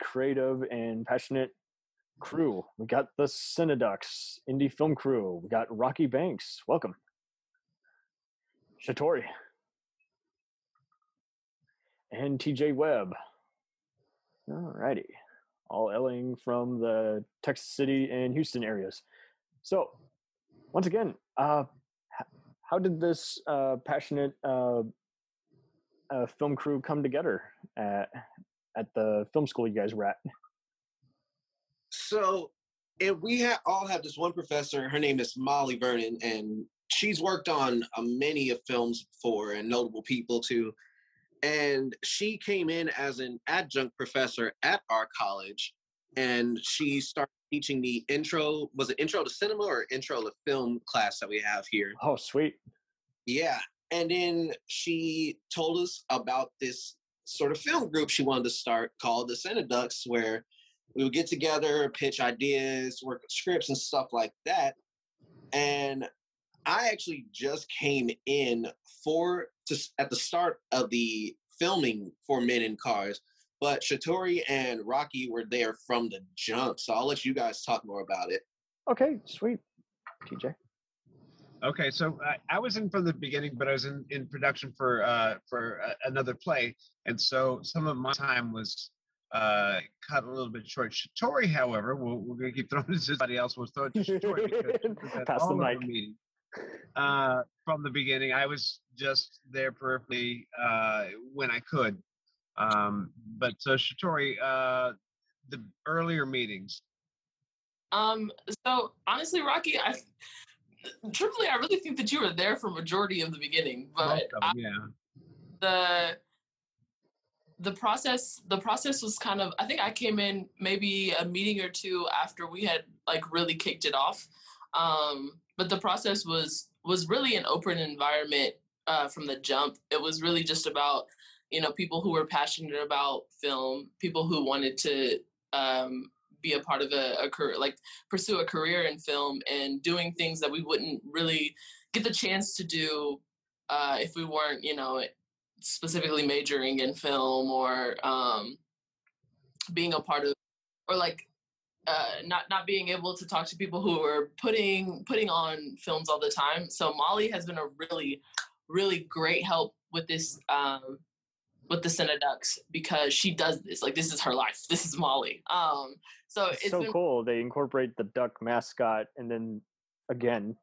creative and passionate crew. We got the Cineducks indie film crew. We got Rocky Banks. Welcome. Shatorey. And TJ Webb. Alrighty. All ailing from the Texas City and Houston areas. So, once again, uh, how did this uh, passionate uh, uh, film crew come together at, at the film school you guys were at? So, and we ha- all have this one professor. Her name is Molly Vernon, and she's worked on uh, many of films before and notable people too. And she came in as an adjunct professor at our college, and she started teaching the intro. Was it intro to cinema or intro to film class that we have here? Oh, sweet. Yeah, and then she told us about this sort of film group she wanted to start called the Cineducks, where we would get together, pitch ideas, work scripts and stuff like that. And I actually just came in for to, at the start of the filming for Men in Cars, but Shatorey and Rocky were there from the jump. So I'll let you guys talk more about it. Okay, sweet. TJ. Okay, so I, I was in from the beginning, but I was in, in production for uh, for uh, another play, and so some of my time was uh, cut a little bit short. Shatorey, however, we we are going to keep throwing this to somebody else. We'll throw it to Shatorey Pass the mic. Meeting. Uh, from the beginning, I was just there peripherally uh, when I could. Um, but so Shatorey, uh, the earlier meetings. Um. So honestly, Rocky, I truthfully, I really think that you were there for majority of the beginning, but them, I, yeah, the the process the process was kind of i think i came in maybe a meeting or two after we had like really kicked it off um, but the process was was really an open environment uh, from the jump. It was really just about you know people who were passionate about film people who wanted to um, be a part of a, a career like pursue a career in film and doing things that we wouldn't really get the chance to do uh, if we weren't you know specifically majoring in film or um, being a part of or like uh, not not being able to talk to people who are putting putting on films all the time. So Molly has been a really really great help with this um, with the Cineducks because she does this like this is her life. This is Molly. Um, so it's, it's so been- cool. They incorporate the duck mascot, and then again,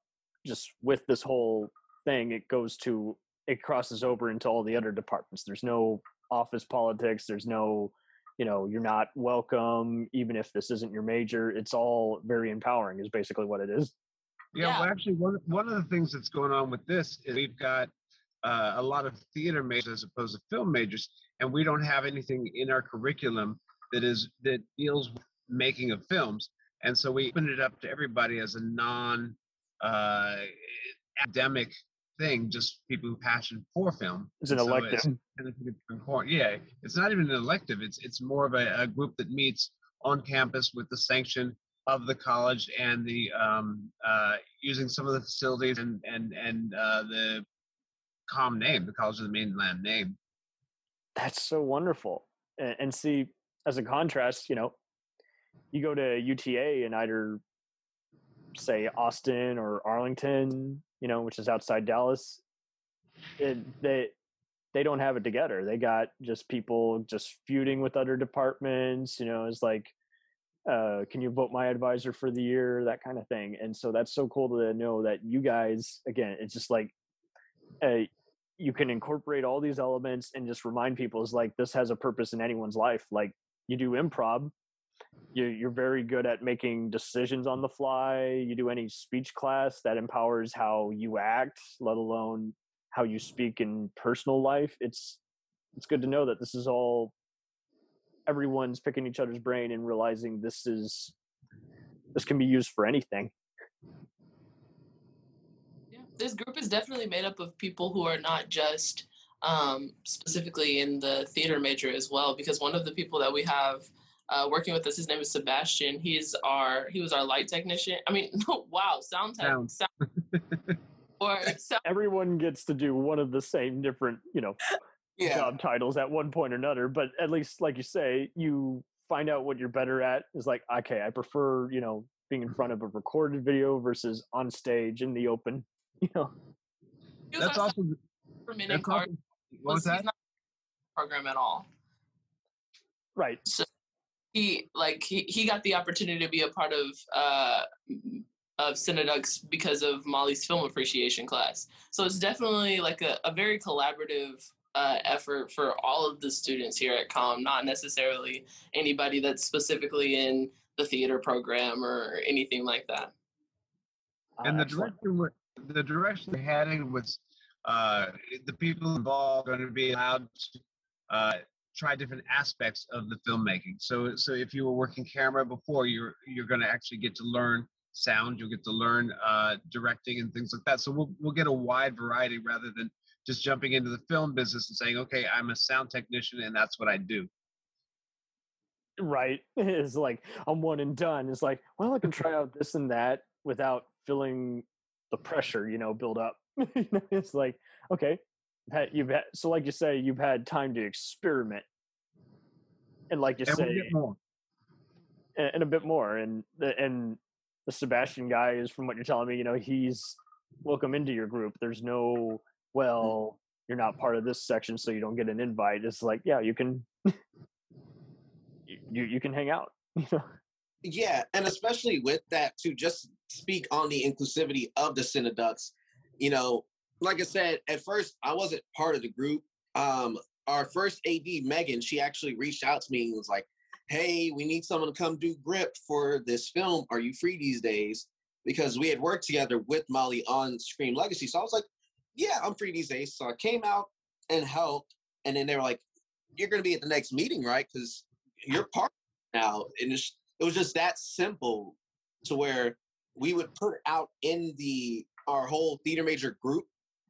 just with this whole thing, it goes to it crosses over into all the other departments. There's no office politics. There's no, you know, you're not welcome, even if this isn't your major. It's all very empowering, is basically what it is. Yeah, yeah. well, actually, one, one of the things that's going on with this is we've got uh, a lot of theater majors as opposed to film majors, and we don't have anything in our curriculum that is that deals with making of films. And so we opened it up to everybody as a non uh, academic thing, just people who passion for film. It's an so elective. It's, yeah, it's not even an elective. It's it's more of a, a, group that meets on campus with the sanction of the college and the um, uh, using some of the facilities and and and uh, the COM name, the College of the Mainland name. That's so wonderful. And, and see, as a contrast, you know, you go to UTA and either say Austin or Arlington you know, which is outside Dallas, it, they they don't have it together. They got just people just feuding with other departments. You know, it's like, uh, can you vote my advisor for the year? That kind of thing. And so that's so cool to know that you guys, again, it's just like, uh, you can incorporate all these elements and just remind people is like this has a purpose in anyone's life. Like you do improv, you, you're very good at making decisions on the fly. You do any speech class that empowers how you act, let alone how you speak in personal life. It's it's good to know that this is all everyone's picking each other's brain and realizing this is this can be used for anything. Yeah, this group is definitely made up of people who are not just um, specifically in the theater major as well, because one of the people that we have uh, working with us. His name is Sebastian. He's our he was our light technician. I mean, wow, sound tech. Sound. sound or sound. everyone gets to do one of the same different, you know, Yeah. job titles at one point or another, but at least, like you say, you find out what you're better at. Is like, okay, I prefer you know being in front of a recorded video versus on stage in the open. You know, That's our also for men in that's also what was that? not program at all. right? he like he, he got the opportunity to be a part of uh of Cineducks because of Molly's film appreciation class. So it's definitely like a, a very collaborative uh, effort for all of the students here at COM, not necessarily anybody that's specifically in the theater program or anything like that. Uh, and the excellent. direction we're, the direction they're heading was uh, the people involved going to be allowed to uh, try different aspects of the filmmaking. So, so if you were working camera before, you're you're going to actually get to learn sound. You'll get to learn uh, directing and things like that. So we'll we'll get a wide variety rather than just jumping into the film business and saying, okay, I'm a sound technician and that's what I do. right is like i'm one and done it's like well i can try out this and that without feeling the pressure you know build up. You know, it's like okay you've had, so like you say you've had time to experiment and like you And we'll say more. and, and a bit more and the and the sebastian guy is from what you're telling me you know he's welcome into your group. There's no mm. well you're not part of this section so you don't get an invite. It's like yeah you can you you can hang out. You know? Yeah, and especially with that to just speak on the inclusivity of the Cineducks. You know, like I said, at first I wasn't part of the group. Um, our first AD, Megan, she actually reached out to me and was like, "Hey, we need someone to come do grip for this film. Are you free these days?" Because we had worked together with Molly on Scream Legacy, so I was like, "Yeah, I'm free these days." So I came out and helped, and then they were like, "You're going to be at the next meeting, right? Because you're part now." And it was just that simple to where we would put out in the our whole theater major group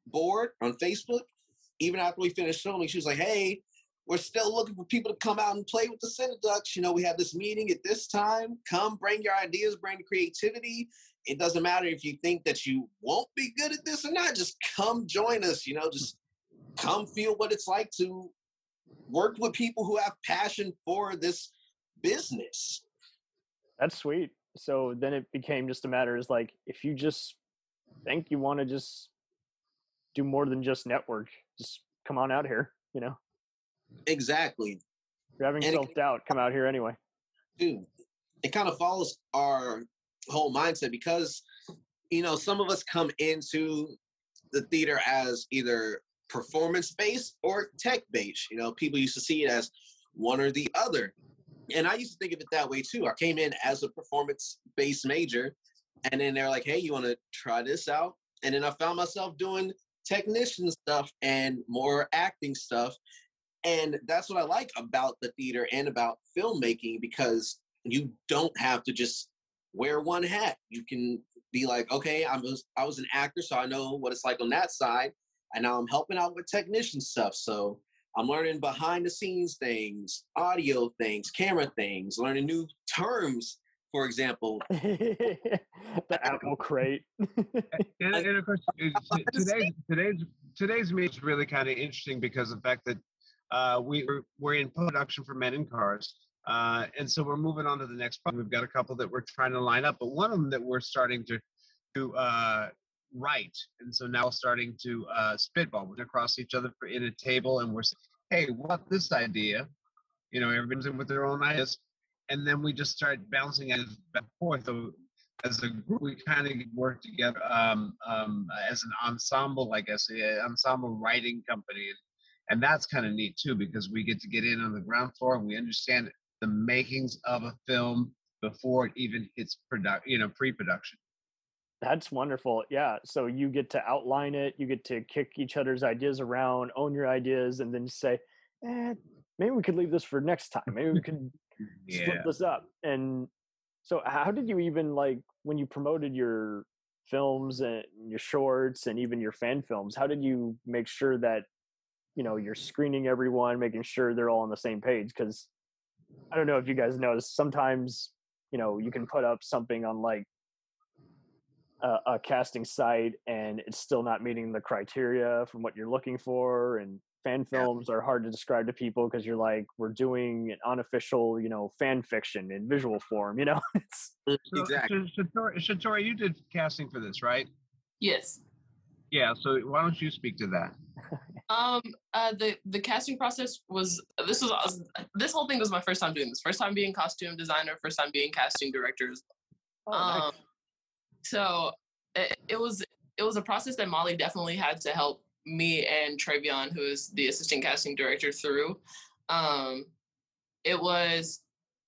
board on Facebook. Even after we finished filming, she was like, "Hey, we're still looking for people to come out and play with the Cineducks. You know, we have this meeting at this time. Come, bring your ideas, bring creativity. It doesn't matter if you think that you won't be good at this or not. Just come join us. You know, just come feel what it's like to work with people who have passion for this business." That's sweet. So then it became just a matter is like if you just think you want to just do more than just network, just come on out here. You know, Exactly. if you're having And self doubt, come out here anyway. Dude, it kind of follows our whole mindset because, you know, some of us come into the theater as either performance based or tech based. You know, people used to see it as one or the other. And I used to think of it that way too. I came in as a performance based major, and then they're like, hey, you want to try this out? And then I found myself doing technician stuff and more acting stuff. And that's what I like about the theater and about filmmaking because you don't have to just wear one hat. You can be like, okay, I was I was an actor, so I know what it's like on that side, and now I'm helping out with technician stuff. So I'm learning behind the scenes things, audio things, camera things, learning new terms. For example, the apple crate. And, and of course, today's today's today's meet is really kind of interesting because of the fact that uh, we we're, we're in production for Men in Cars, uh, and so we're moving on to the next project. We've got a couple that we're trying to line up, but one of them that we're starting to to uh, write, and so now starting to uh, spitball. We're across each other for, in a table, and we're saying, "Hey, what this idea?" You know, everyone's in with their own ideas, and then we just start bouncing it back and forth. So as a group, we kind of work together um, um, as an ensemble, I guess, an ensemble writing company. And, that's kind of neat too, because we get to get in on the ground floor and we understand the makings of a film before it even hits product, you know, pre-production. That's wonderful. Yeah. So you get to outline it, you get to kick each other's ideas around, own your ideas, and then say, eh, maybe we could leave this for next time. Maybe we could split this up. And so, how did you even like when you promoted your films and your shorts and even your fan films? How did you make sure that you know you're screening everyone, making sure they're all on the same page? Because I don't know if you guys notice, sometimes you know you can put up something on like a, a casting site and it's still not meeting the criteria from what you're looking for and fan films yeah. are hard to describe to people because you're like we're doing an unofficial you know fan fiction in visual form you know? It's so, exactly. Shatorey, Shatorey, you did casting for this right? Yes. Yeah so why don't you speak to that? Um uh the the casting process was this was, was this whole thing was my first time doing this. First time being costume designer first time being casting directors. Oh, um nice. So it, it was it was a process that molly definitely had to help me and Travion, who is the assistant casting director, through. Um, it was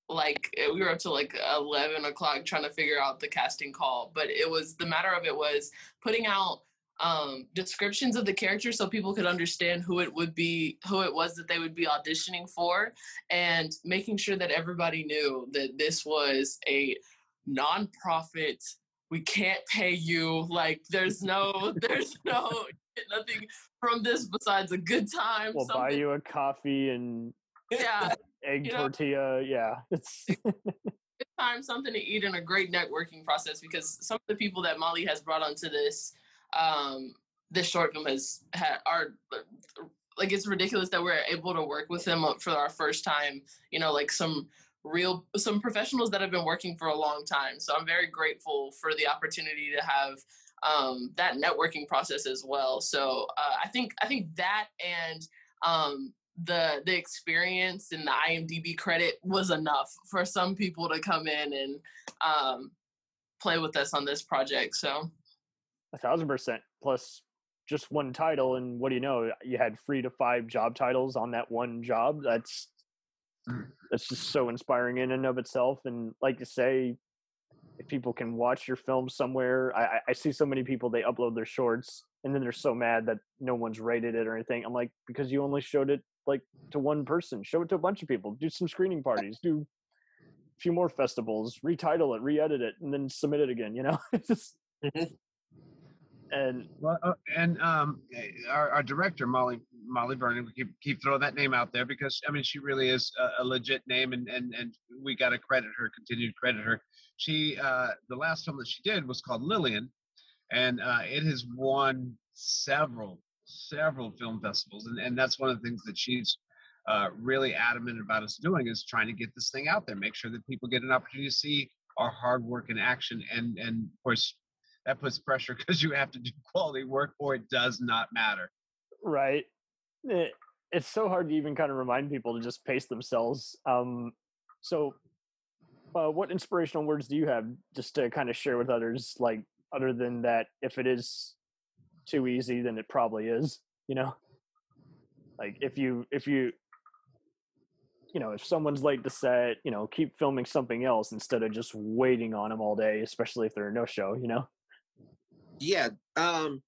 like eh, we were up to like 11 o'clock trying to figure out the casting call but it was the matter of it was putting out um, descriptions of the characters so people could understand who it would be who it was that they would be auditioning for and making sure that everybody knew that this was a nonprofit we can't pay you like there's no there's no get nothing from this besides a good time. We'll something. buy you a coffee and yeah, egg tortilla. Know? Yeah, it's good time, something to eat, and a great networking process because some of the people that Molly has brought onto this um, this short film has had are like it's ridiculous that we're able to work with them for our first time. You know, like some real some professionals that have been working for a long time. So I'm very grateful for the opportunity to have um, that networking process as well. So uh, I think I think that and um, the the experience and the IMDb credit was enough for some people to come in and um, play with us on this project. So a thousand percent plus just one title and what do you know you had three to five job titles on that one job that's. That's just so inspiring in and of itself and like you say if people can watch your film somewhere. I, I see so many people they upload their shorts and then they're so mad that no one's rated it or anything. I'm like, because you only showed it like to one person. Show it to a bunch of people. Do some screening parties. Do a few more festivals. Retitle it, re-edit it, and then submit it again. You know, just. Mm-hmm. And well, uh, and um, eh, our, our director Molly Molly Vernon. We keep keep throwing that name out there because I mean she really is a, a legit name, and and and we got to credit her, continue to credit her she uh, the last film that she did was called Lillian, and uh, it has won several several film festivals, and, and that's one of the things that she's uh, really adamant about us doing is trying to get this thing out there, make sure that people get an opportunity to see our hard work in action, and and of course that puts pressure because you have to do quality work, or it does not matter. Right. It, it's so hard to even kind of remind people to just pace themselves. Um, so uh, what inspirational words do you have just to kind of share with others like other than that if it is too easy then it probably is you know like if you if you you know if someone's late to set you know keep filming something else instead of just waiting on them all day especially if they're a no show you know yeah um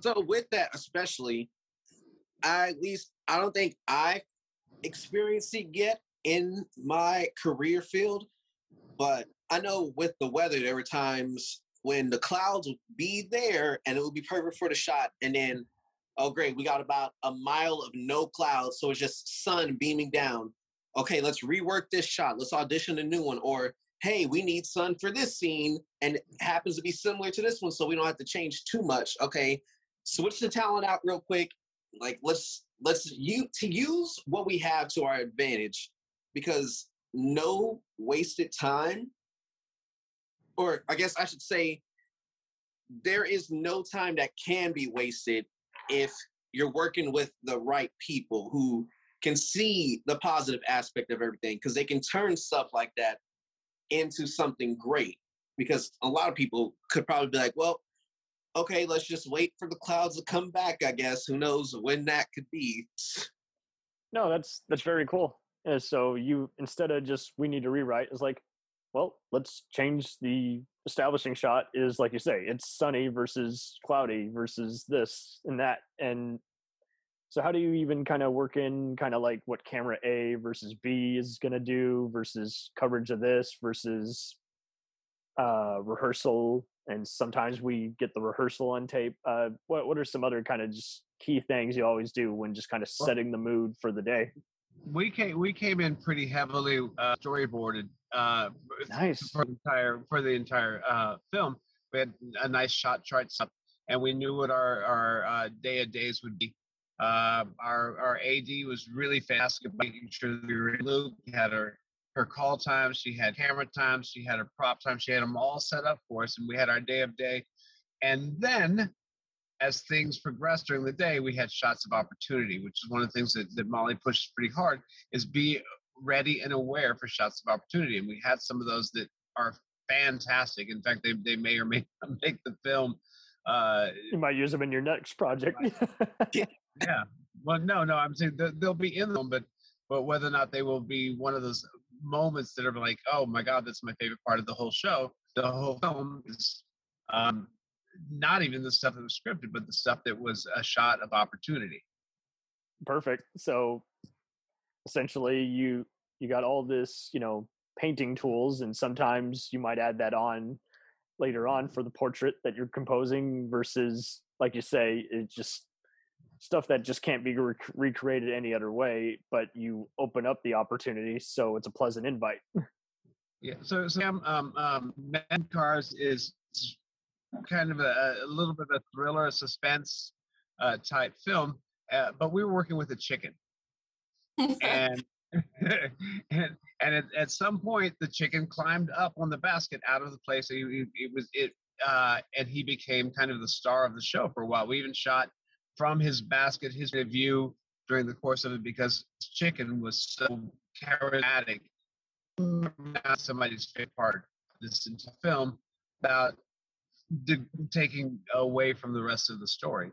so with that especially i at least i don't think i experienced it yet in my career field, but I know with the weather, there were times when the clouds would be there and it would be perfect for the shot, and then, oh great, we got about a mile of no clouds, so it's just sun beaming down. Okay, let's rework this shot. Let's audition a new one, or hey, we need sun for this scene, and it happens to be similar to this one, so we don't have to change too much. Okay, switch the talent out real quick. Like let's let's you to use what we have to our advantage because no wasted time, or I guess I should say, there is no time that can be wasted if you're working with the right people who can see the positive aspect of everything because they can turn stuff like that into something great. Because a lot of people could probably be like, well, okay, let's just wait for the clouds to come back, I guess. Who knows when that could be. No, that's that's very cool. And so you instead of just we need to rewrite is like, well, let's change the establishing shot is like you say, it's sunny versus cloudy versus this and that. And so how do you even kind of work in kind of like what camera A versus B is gonna do versus coverage of this versus uh rehearsal and sometimes we get the rehearsal on tape. Uh what what are some other kind of just key things you always do when just kind of setting the mood for the day? we came we came in pretty heavily uh, storyboarded uh, nice for the entire for the entire uh, film. We had a nice shot chart up, and we knew what our our uh, day of days would be. Uh, our our AD was really fast at making sure that we were in loop. We had her her call times, she had camera times, she had her prop time, she had them all set up for us, and we had our day of day. And then, as things progressed during the day, we had shots of opportunity, which is one of the things that, that Molly pushes pretty hard, is be ready and aware for shots of opportunity. And we had some of those that are fantastic. In fact, they, they may or may not make the film. Uh, you might use them in your next project. yeah. Well, no, no, I'm saying they'll be in them, but but whether or not they will be one of those moments that are like, oh my god, that's my favorite part of the whole show. The whole film is um, not even the stuff that was scripted, but the stuff that was a shot of opportunity. Perfect. So essentially, you you got all this, you know, painting tools, and sometimes you might add that on later on for the portrait that you're composing versus like you say it just stuff that just can't be rec- recreated any other way but you open up the opportunity so it's a pleasant invite. Yeah so sam um um men cars is kind of a, a, little bit of a thriller a suspense uh, type film uh, but we were working with a chicken. And and and at, at, some point the chicken climbed up on the basket out of the place it, it was it uh, and he became kind of the star of the show for a while. We even shot from his basket, his view during the course of it because chicken was so charismatic. Somebody's favorite part of this film about de- taking away from the rest of the story.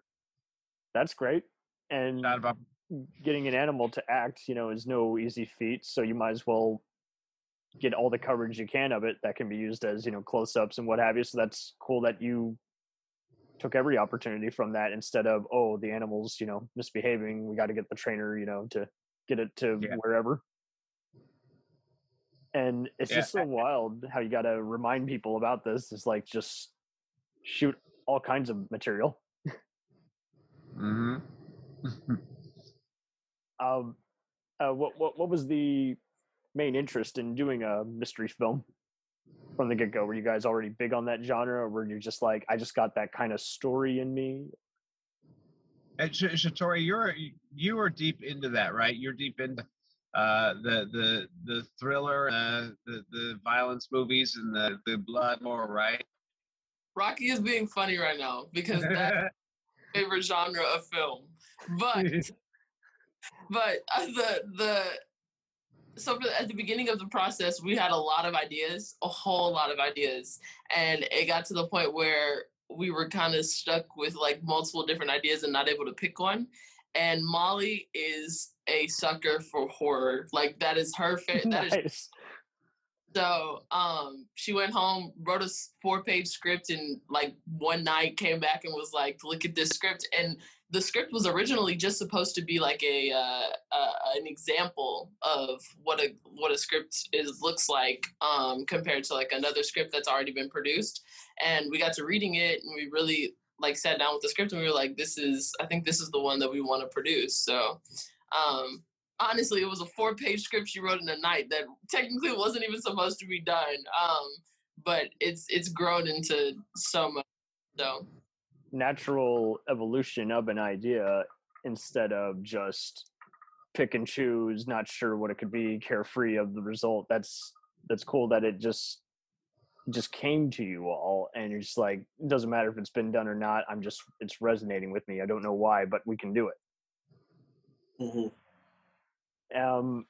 That's great. And getting an animal to act, you know, is no easy feat. So you might as well get all the coverage you can of it that can be used as, you know, close ups and what have you. So that's cool that you took every opportunity from that instead of oh the animals you know misbehaving we got to get the trainer you know to get it to yeah. wherever and it's yeah. just so wild how you got to remind people about this is like just shoot all kinds of material mm-hmm. um uh, what, what what was the main interest in doing a mystery film from the get go? Were you guys already big on that genre, or were you just like, I just got that kind of story in me? And Shatorey, you're you were deep into that, right? You're deep into uh, the the the thriller, uh, the the violence movies, and the the blood more, right? Rocky is being funny right now because that's favorite genre of film, but but uh, the the so for, at the beginning of the process, we had a lot of ideas, a whole lot of ideas, and it got to the point where we were kind of stuck with like multiple different ideas and not able to pick one. And Molly is a sucker for horror. Like that is her favorite. Nice. That is so um, she went home, wrote a four page script, and like one night came back and was like, "Look at this script." And the script was originally just supposed to be like a uh, uh, an example of what a what a script is looks like um, compared to like another script that's already been produced. And we got to reading it, and we really like sat down with the script, and we were like, "This is I think this is the one that we want to produce." So. Um, honestly, it was a four page script she wrote in a night that technically wasn't even supposed to be done. Um, but it's it's grown into so much. So natural evolution of an idea instead of just pick and choose, not sure what it could be, carefree of the result. That's that's cool that it just just came to you all and you're just like it doesn't matter if it's been done or not i'm just it's resonating with me i don't know why but we can do it mm-hmm. Um,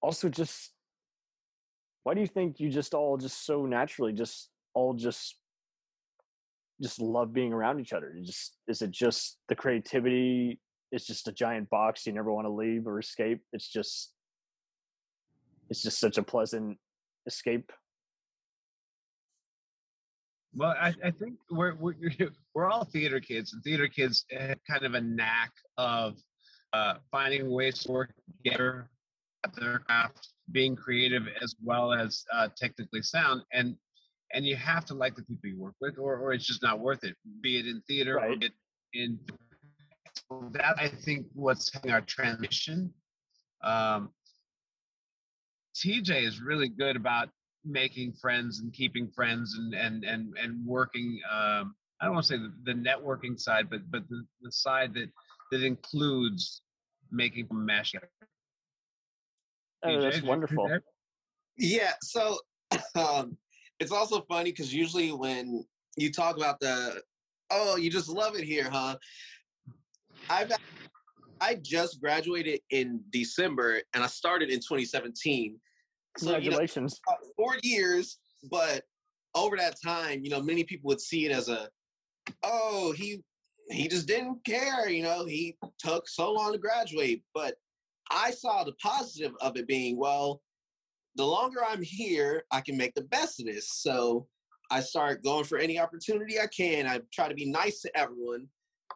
also, just why do you think you just all just so naturally just all just just love being around each other? Just is it just the creativity? It's just a giant box you never want to leave or escape. It's just it's just such a pleasant escape. Well, I, I think we're, we're we're all theater kids, and theater kids have kind of a knack of uh, finding ways to work together their craft, being creative as well as uh, technically sound, and and you have to like the people you work with, or, or it's just not worth it. Be it in theater right. or it in that, I think what's our transition. Um, TJ is really good about making friends and keeping friends and and and and working. Um, I don't want to say the, the networking side, but but the, the side that that includes making mesh. Oh, DJ, that's wonderful. Yeah, so um, it's also funny because usually when you talk about the, oh, you just love it here, huh? I've I just graduated in December and I started in 2017. So you know, Congratulations. four years, but over that time, you know, many people would see it as a, oh, he he just didn't care, you know, he took so long to graduate. But I saw the positive of it being, well, the longer I'm here, I can make the best of this. So I start going for any opportunity I can. I try to be nice to everyone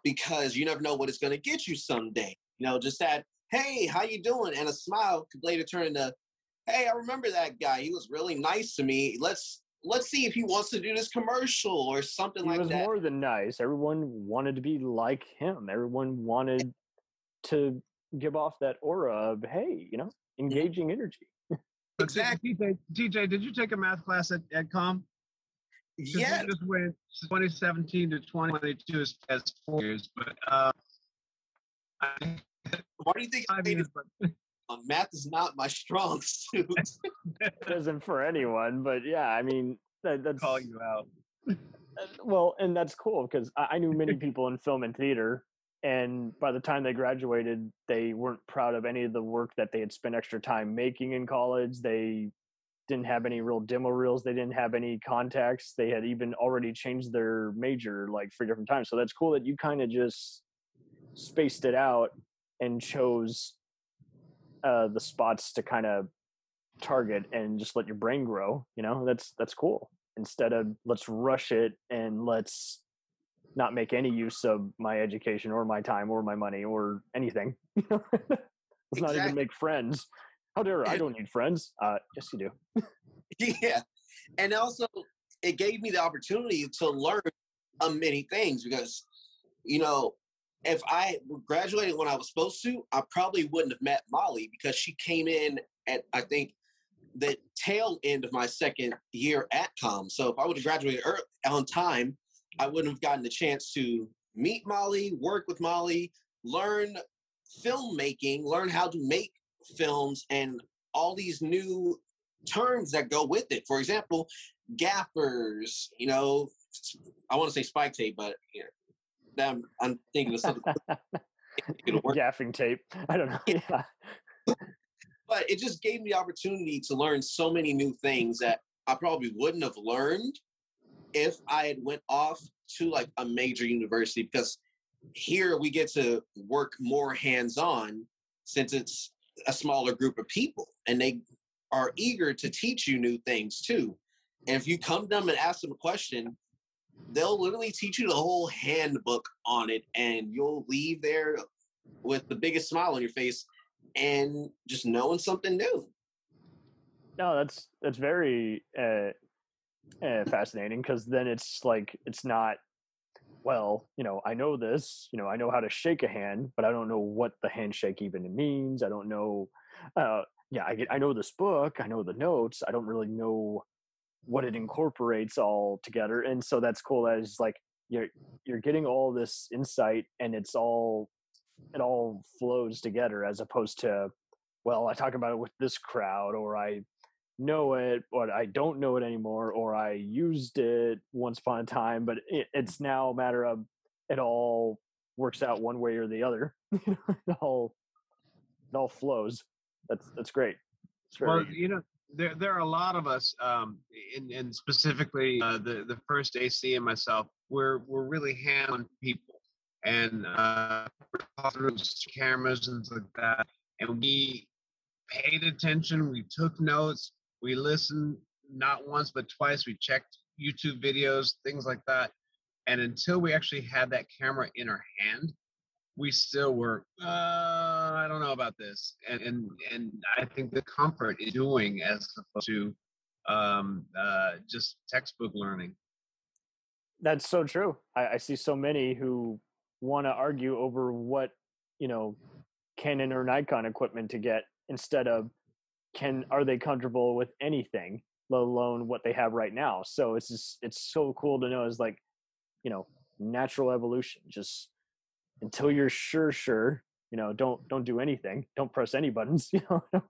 because you never know what it's going to get you someday. You know, just that, hey, how you doing? And a smile could later turn into, hey, I remember that guy. He was really nice to me. Let's let's see if he wants to do this commercial or something He like was that. more than nice. Everyone wanted to be like him. Everyone eh wanted to give off that aura of, hey, you know, engaging energy. So, Exactly. TJ, TJ, did you take a math class at, at Com? 'Cause you Yeah, just went 2017 to 2022 as, as four years, but uh, I, why do you think I five made it? But Uh, Math is not my strong suit. It isn't for anyone, but yeah, I mean, that, that's call you out. Uh, well, and that's cool because I, I knew many people in film and theater, and by the time they graduated, they weren't proud of any of the work that they had spent extra time making in college. They didn't have any real demo reels. They didn't have any contacts. They had even already changed their major like three different times. So that's cool that you kind of just spaced it out and chose uh, the spots to kind of target and just let your brain grow. You know, that's that's cool instead of let's rush it and let's not make any use of my education or my time or my money or anything. let's not even make friends. How dare I don't need friends? Uh, yes, you do. yeah, and also it gave me the opportunity to learn uh, many things because, you know, if I graduated when I was supposed to, I probably wouldn't have met Molly because she came in at I think the tail end of my second year at Com. So if I would have graduated early, on time, I wouldn't have gotten the chance to meet Molly, work with Molly, learn filmmaking, learn how to make films, and all these new terms that go with it. For example, gaffers. You know, I want to say spike tape, but you know, I'm, I'm thinking of something. Gaffing tape. I don't know. Yeah. but it just gave me the opportunity to learn so many new things that I probably wouldn't have learned if I had went off to like a major university because here we get to work more hands-on since it's a smaller group of people and they are eager to teach you new things too. And if you come to them and ask them a question, they'll literally teach you the whole handbook on it and you'll leave there with the biggest smile on your face and just knowing something new. No, that's that's very uh, fascinating because then it's like it's not. Well, you know, I know this. You know, I know how to shake a hand, but I don't know what the handshake even means. I don't know. Uh, yeah, I get. I know this book. I know the notes. I don't really know what it incorporates all together, and so that's cool. That is like you're you're getting all this insight, and it's all it all flows together as opposed to well, I talk about it with this crowd, or I know it, but I don't know it anymore, or I used it once upon a time, but it, it's now a matter of it all works out one way or the other. it all it all flows. That's that's great. Well, you know, there there are a lot of us, um, and, and specifically uh, the the first AC and myself. We're we're really hand-on people, and uh, through cameras and things like that. And we paid attention. We took notes. We listened not once but twice. We checked YouTube videos, things like that. And until we actually had that camera in our hand, we still were uh, i don't know about this and and and i think the comfort is doing as opposed to um uh just textbook learning that's so true. I, I see so many who want to argue over what you know Canon or Nikon equipment to get instead of can are they comfortable with anything, let alone what they have right now. So it's just it's so cool to know is like you know natural evolution. Just until you're sure, sure, you know, don't don't do anything. Don't press any buttons. You know,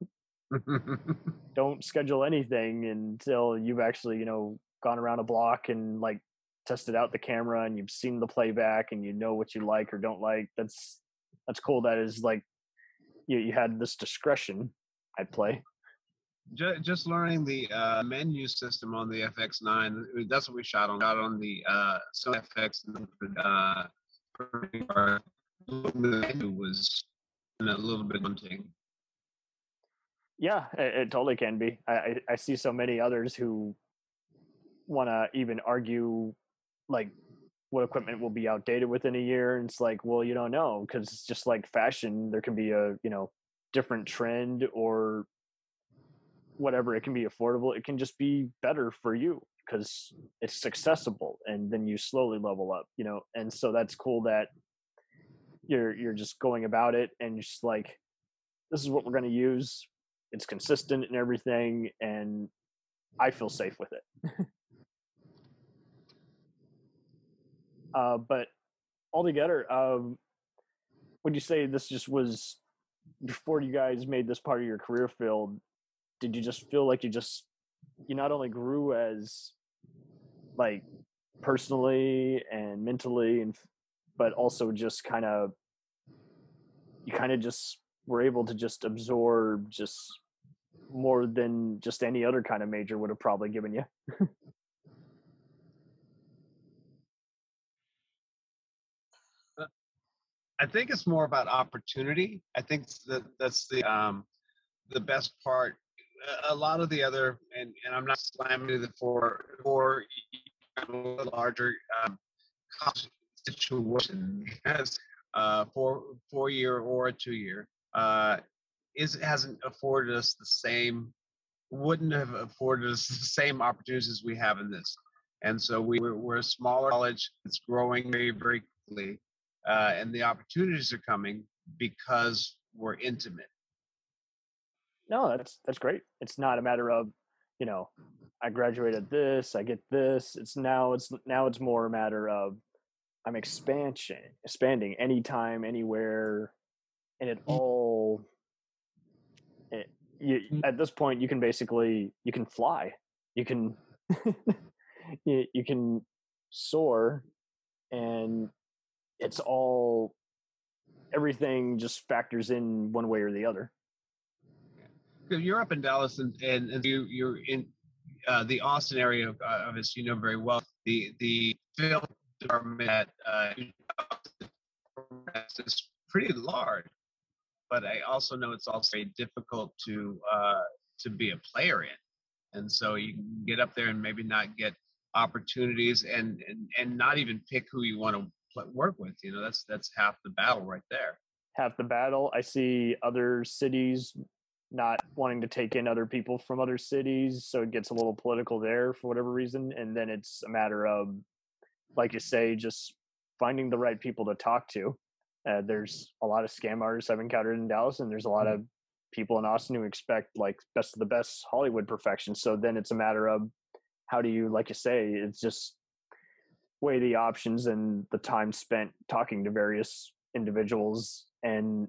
don't schedule anything until you've actually, you know, gone around a block and like tested out the camera and you've seen the playback and you know what you like or don't like. That's that's cool. That is like you you had this discretion. I'd play. Just, learning the uh, menu system on the FX9. That's what we shot on. Got on the uh, Sony FX. Uh, was a little bit daunting. Yeah, it, it, totally can be. I, I, I see so many others who want to even argue like what equipment will be outdated within a year and it's like well you don't know because it's just like fashion there can be a you know different trend or whatever it can be affordable it can just be better for you because it's accessible and then you slowly level up you know and so that's cool that you're you're just going about it and just like this is what we're going to use it's consistent and everything and i feel safe with it. Uh, but altogether um, would you say this just was before you guys made this part of your career field did you just feel like you just you not only grew as like personally and mentally and but also just kind of you kind of just were able to just absorb just more than just any other kind of major would have probably given you I think it's more about opportunity. I think that that's the um, the best part. A lot of the other, and, and I'm not slamming the for for larger um, situation as uh, four four year or a two year uh, is hasn't afforded us the same wouldn't have afforded us the same opportunities as we have in this. And so we, we're, we're a smaller college. It's growing very, very quickly uh, and the opportunities are coming because we're intimate. No, that's that's great. It's not a matter of, you know, I graduated this, I get this. It's now it's now it's more a matter of I'm expansion, expanding anytime, anywhere, and it all. It, you, mm. at this point, you can basically you can fly, you can you, you can soar, and it's all everything just factors in one way or the other. You're up in Dallas, and and, and you you're in uh, the Austin area of, uh, of you know very well. The the film department uh, is pretty large, but I also know it's also very difficult to uh, to be a player in, and so you can get up there and maybe not get opportunities and and, and not even pick who you want to work with. You know, that's that's half the battle right there. Half the battle. I see other cities not wanting to take in other people from other cities, so it gets a little political there for whatever reason. And then it's a matter of, like you say, just finding the right people to talk to. Uh, there's a lot of scam artists I've encountered in Dallas, and there's a lot mm-hmm. of people in Austin who expect like best of the best Hollywood perfection. So then it's a matter of how do you, like you say, it's just weigh the options and the time spent talking to various individuals and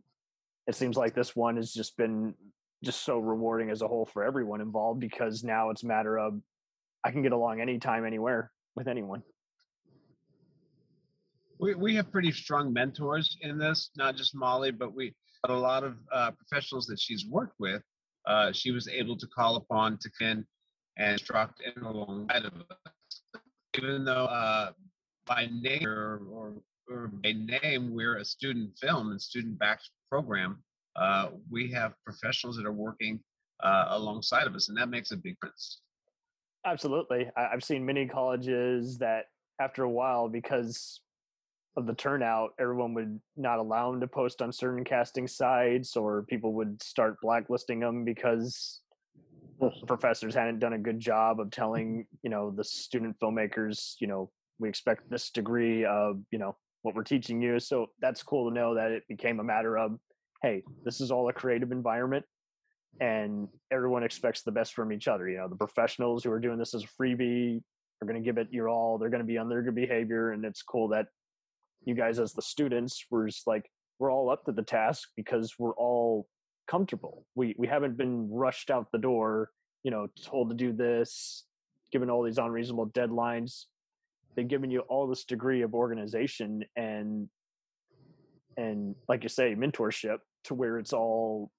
it seems like this one has just been just so rewarding as a whole for everyone involved because now it's a matter of I can get along anytime, anywhere with anyone. We we have pretty strong mentors in this, not just Molly, but we a lot of uh, professionals that she's worked with. Uh, she was able to call upon to come and instruct in alongside of us even though uh, by name or, or, or, by name we're a student film and student backed program, uh, we have professionals that are working uh, alongside of us, and that makes a big difference. Absolutely, I've seen many colleges that after a while, because of the turnout, everyone would not allow them to post on certain casting sites, or people would start blacklisting them because professors hadn't done a good job of telling you know the student filmmakers you know we expect this degree of you know what we're teaching you. So that's cool to know that it became a matter of hey this is all a creative environment and everyone expects the best from each other you know the professionals who are doing this as a freebie are going to give it your all they're going to be on their good behavior and it's cool that you guys as the students were just like we're all up to the task because we're all comfortable. We we haven't been rushed out the door, you know, told to do this, given all these unreasonable deadlines. They've given you all this degree of organization and and like you say, mentorship to where it's all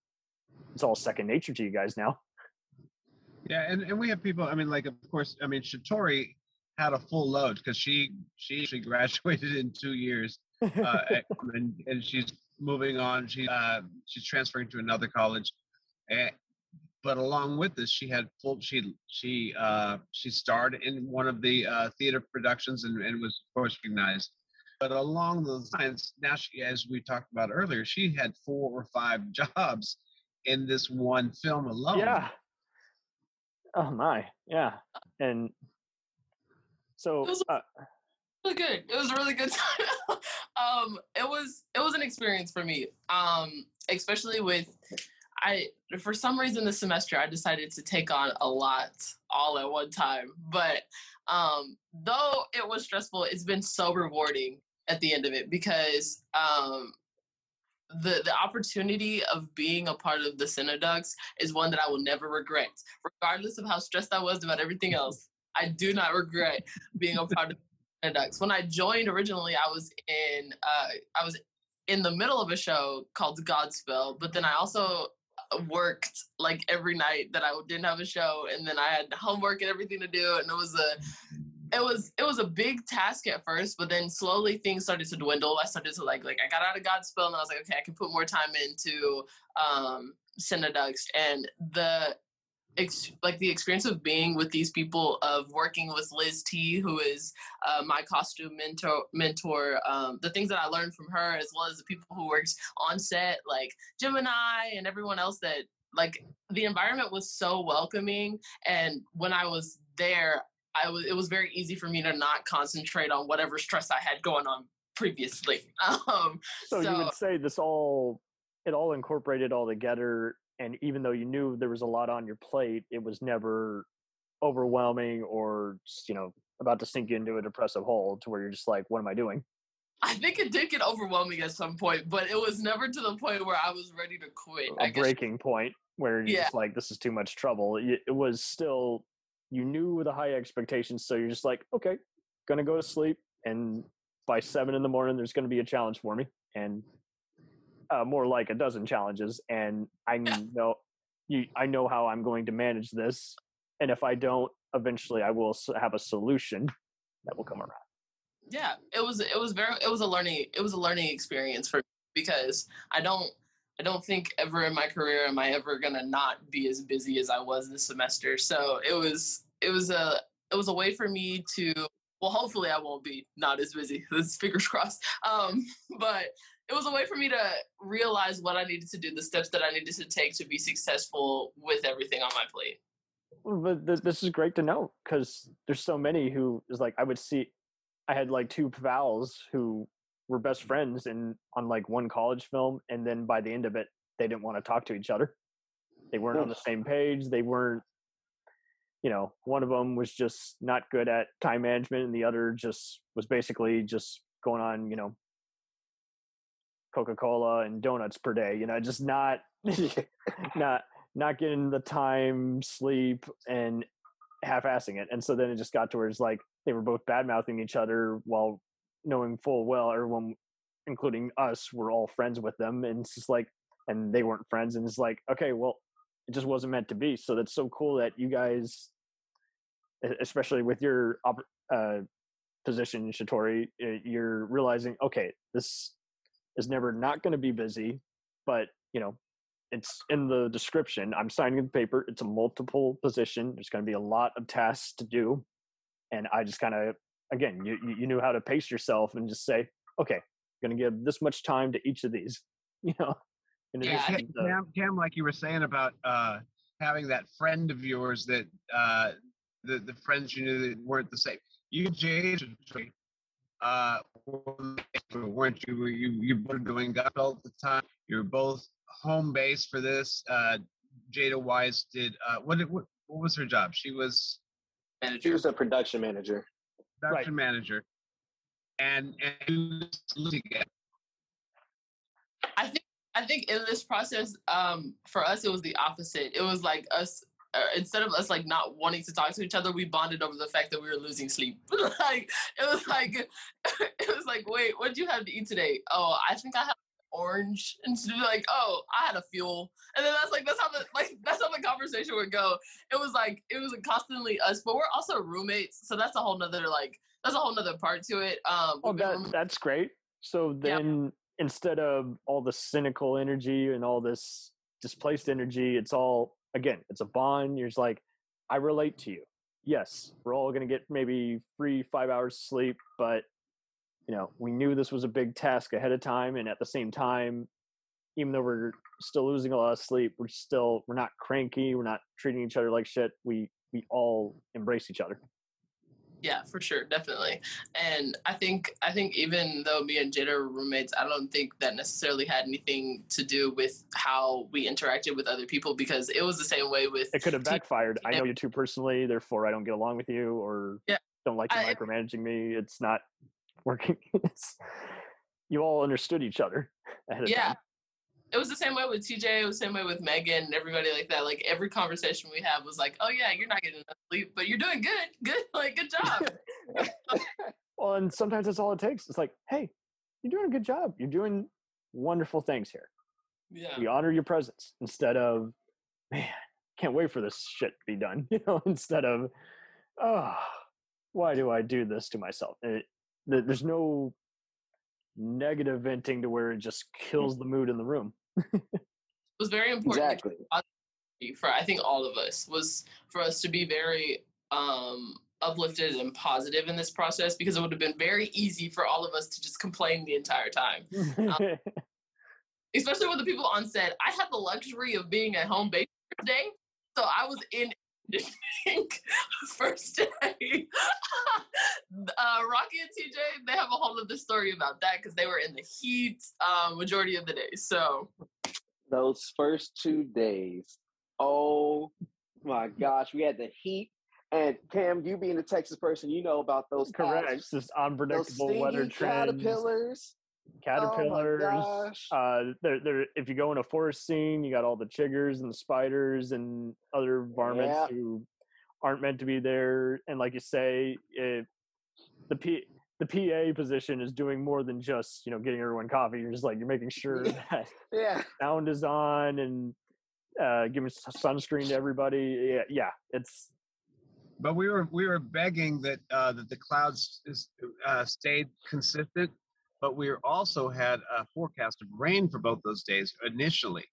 it's all second nature to you guys now. Yeah, and, and we have people. I mean, like of course, I mean Shatorey had a full load because she she she graduated in two years, uh, and, and she's moving on. She uh, she's transferring to another college, and, but along with this, she had full. She she uh, she starred in one of the uh, theater productions and, and was of course recognized. But along those lines, now she, as we talked about earlier, she had four or five jobs in this one film alone. Yeah. Oh my, yeah, and so It was uh, really good. It was a really good time. um, it was it was an experience for me. Um, especially with I for some reason this semester I decided to take on a lot all at one time. But um, though it was stressful, it's been so rewarding at the end of it because um, the the opportunity of being a part of the Cineducks is one that I will never regret, regardless of how stressed I was about everything else. I do not regret being a part of the Cineducks. When I joined originally, I was in uh, I was in the middle of a show called Godspell, but then I also uh, worked like every night that I didn't have a show, and then I had homework and everything to do, and it was a it was it was a big task at first, but then slowly things started to dwindle. I started to like like I got out of Godspell and I was like, okay, I can put more time into um Cineducks and the ex- like the experience of being with these people of working with Liz T, who is uh, my costume mentor. Mentor, um, the things that I learned from her, as well as the people who works on set, like Gemini and everyone else that like the environment was so welcoming and when i was there I was it was very easy for me to not concentrate on whatever stress I had going on previously. Um, so, you would say this all it all incorporated all together and even though you knew there was a lot on your plate it was never overwhelming or you know about to sink you into a depressive hole to where you're just like what am i doing I think it did get overwhelming at some point, but it was never to the point where I was ready to quit. A breaking point where you're Yeah. just like this is too much trouble it was still you knew the high expectations so you're just like okay gonna go to sleep and by seven in the morning there's gonna be a challenge for me and uh, more like a dozen challenges and i know you i know how i'm going to manage this and if i don't eventually i will have a solution that will come around. Yeah it was it was very it was a learning it was a learning experience for me because i don't i don't think ever in my career am i ever gonna not be as busy as i was this semester so it was it was a it was a way for me to well hopefully i won't be not as busy this fingers crossed um but it was a way for me to realize what i needed to do the steps that i needed to take to be successful with everything on my plate but th- this is great to know because there's so many who is like I would see. I had like two pals who were best friends and on like one college film, and then by the end of it, they didn't want to talk to each other. They weren't on the same page. They weren't. You know, one of them was just not good at time management, and the other just was basically just going on. You know, Coca Cola and donuts per day. You know, just not not not getting the time, sleep, and half-assing it. And so then it just got to where it's like they were both bad mouthing each other while knowing full well everyone, including us, were all friends with them. And it's just like, and they weren't friends. And it's like, okay, well, it just wasn't meant to be. So that's so cool that you guys, especially with your uh, position, Shatorey, uh, you're realizing, okay, this is never not going to be busy, but you know, it's in the description. I'm signing the paper. It's a multiple position. There's going to be a lot of tasks to do, and I just kind of, again, you you you knew how to pace yourself and just say, okay, going to give this much time to each of these, you know. Yeah, I addition to- Cam, Cam, like you were saying about uh, having that friend of yours that uh, the the friends you knew that weren't the same. You, Jade, uh, weren't you? You you were doing Godspell at the time. You were both home base for this. Uh, Jada Wise did. Uh, what, did- what what was her job? She was manager. She was a production manager. Production manager. and and together. I think I think in this process, um, for us, it was the opposite. It was like us uh, instead of us like not wanting to talk to each other, we bonded over the fact that we were losing sleep. like it was like it was like, wait, what did you have to eat today? Oh, I think I had orange, and to be like, oh, I had a fuel, and then that's like that's how the like that's how the conversation would go. It was like it was constantly us, but we're also roommates, so that's a whole nother like that's a whole nother part to it. Um, oh, that, that's great. So then. Yeah instead of all the cynical energy and all this displaced energy, it's all again, it's a bond. You're just like, I relate to you. Yes, we're all gonna get maybe three, five hours sleep, but you know, we knew this was a big task ahead of time, and at the same time, even though we're still losing a lot of sleep, we're still we're not cranky, we're not treating each other like shit. We we all embrace each other yeah for sure definitely and i think i think even though me and jada were roommates i don't think that necessarily had anything to do with how we interacted with other people because it was the same way with it could have backfired i know you two personally therefore i don't get along with you or yeah. don't like you I, micromanaging me it's not working you all understood each other yeah it was the same way with TJ. It was the same way with Megan and everybody like that. Like every conversation we have was like, "Oh yeah, you're not getting enough sleep, but you're doing good. Good, like good job." well, and sometimes that's all it takes. It's like, "Hey, you're doing a good job. You're doing wonderful things here. Yeah, we honor your presence instead of, man, can't wait for this shit to be done. You know, instead of, oh, why do I do this to myself? It, there's no negative venting to where it just kills the mood in the room. it was very important exactly. for I think all of us was for us to be very um, uplifted and positive in this process because it would have been very easy for all of us to just complain the entire time. Um, especially with the people on set. I had the luxury of being at home base today, so I was in first day. uh, Rocky and TJ, they have a whole other story about that because they were in the heat um, majority of the day. So those first two days, oh my gosh, we had the heat. And Cam, you being a Texas person, you know about those correct. Just unpredictable weather trends. Caterpillars. Caterpillars. Oh uh, they're, they're, if you go in a forest scene, you got all the chiggers and the spiders and other varmints yeah. who aren't meant to be there. And like you say, if the P the PA position is doing more than just you know getting everyone coffee. You're just like you're making sure that yeah sound is on and uh, giving sunscreen to everybody. Yeah, yeah, it's. But we were we were begging that uh, that the clouds is, uh, stayed consistent, but we also had a forecast of rain for both those days initially,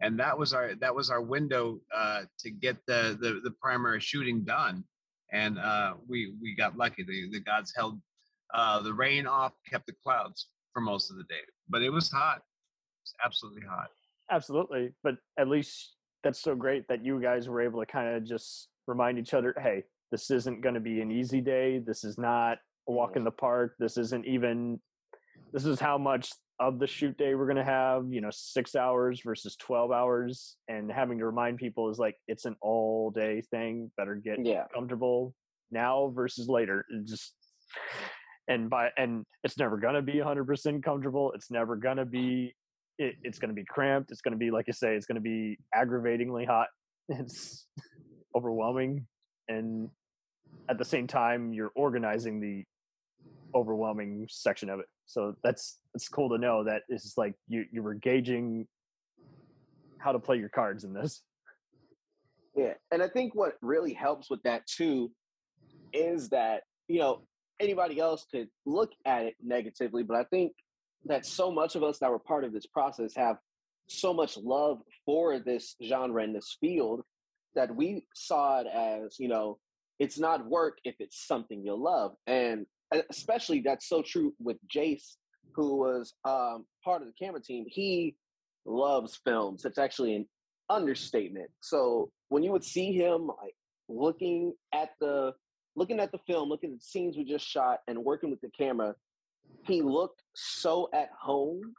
and that was our that was our window uh, to get the, the the primary shooting done and uh, we we got lucky. The the gods held uh, the rain off, kept the clouds for most of the day, but it was hot. It's absolutely hot. Absolutely, but at least that's so great that you guys were able to kind of just remind each other, hey, this isn't going to be an easy day. This is not a walk in the park. This isn't even. This is how much of the shoot day we're going to have you know six hours versus 12 hours. And having to remind people is like it's an all day thing better get yeah. comfortable now versus later. It just and by and it's never going to be 100% comfortable. It's never going to be it, it's going to be cramped. It's going to be like you say it's going to be aggravatingly hot. It's overwhelming. And at the same time you're organizing the overwhelming section of it so that's it's cool to know that it's like you you were gauging how to play your cards in this. Yeah, and I think what really helps with that too is that you know anybody else could look at it negatively, but I think that so much of us that were part of this process have so much love for this genre and this field that we saw it as you know it's not work if it's something you love and especially that's so true with Jace, who was um, part of the camera team. He loves films. It's actually an understatement. So when you would see him like looking at the looking at the film, looking at the scenes we just shot, and working with the camera, he looked so at home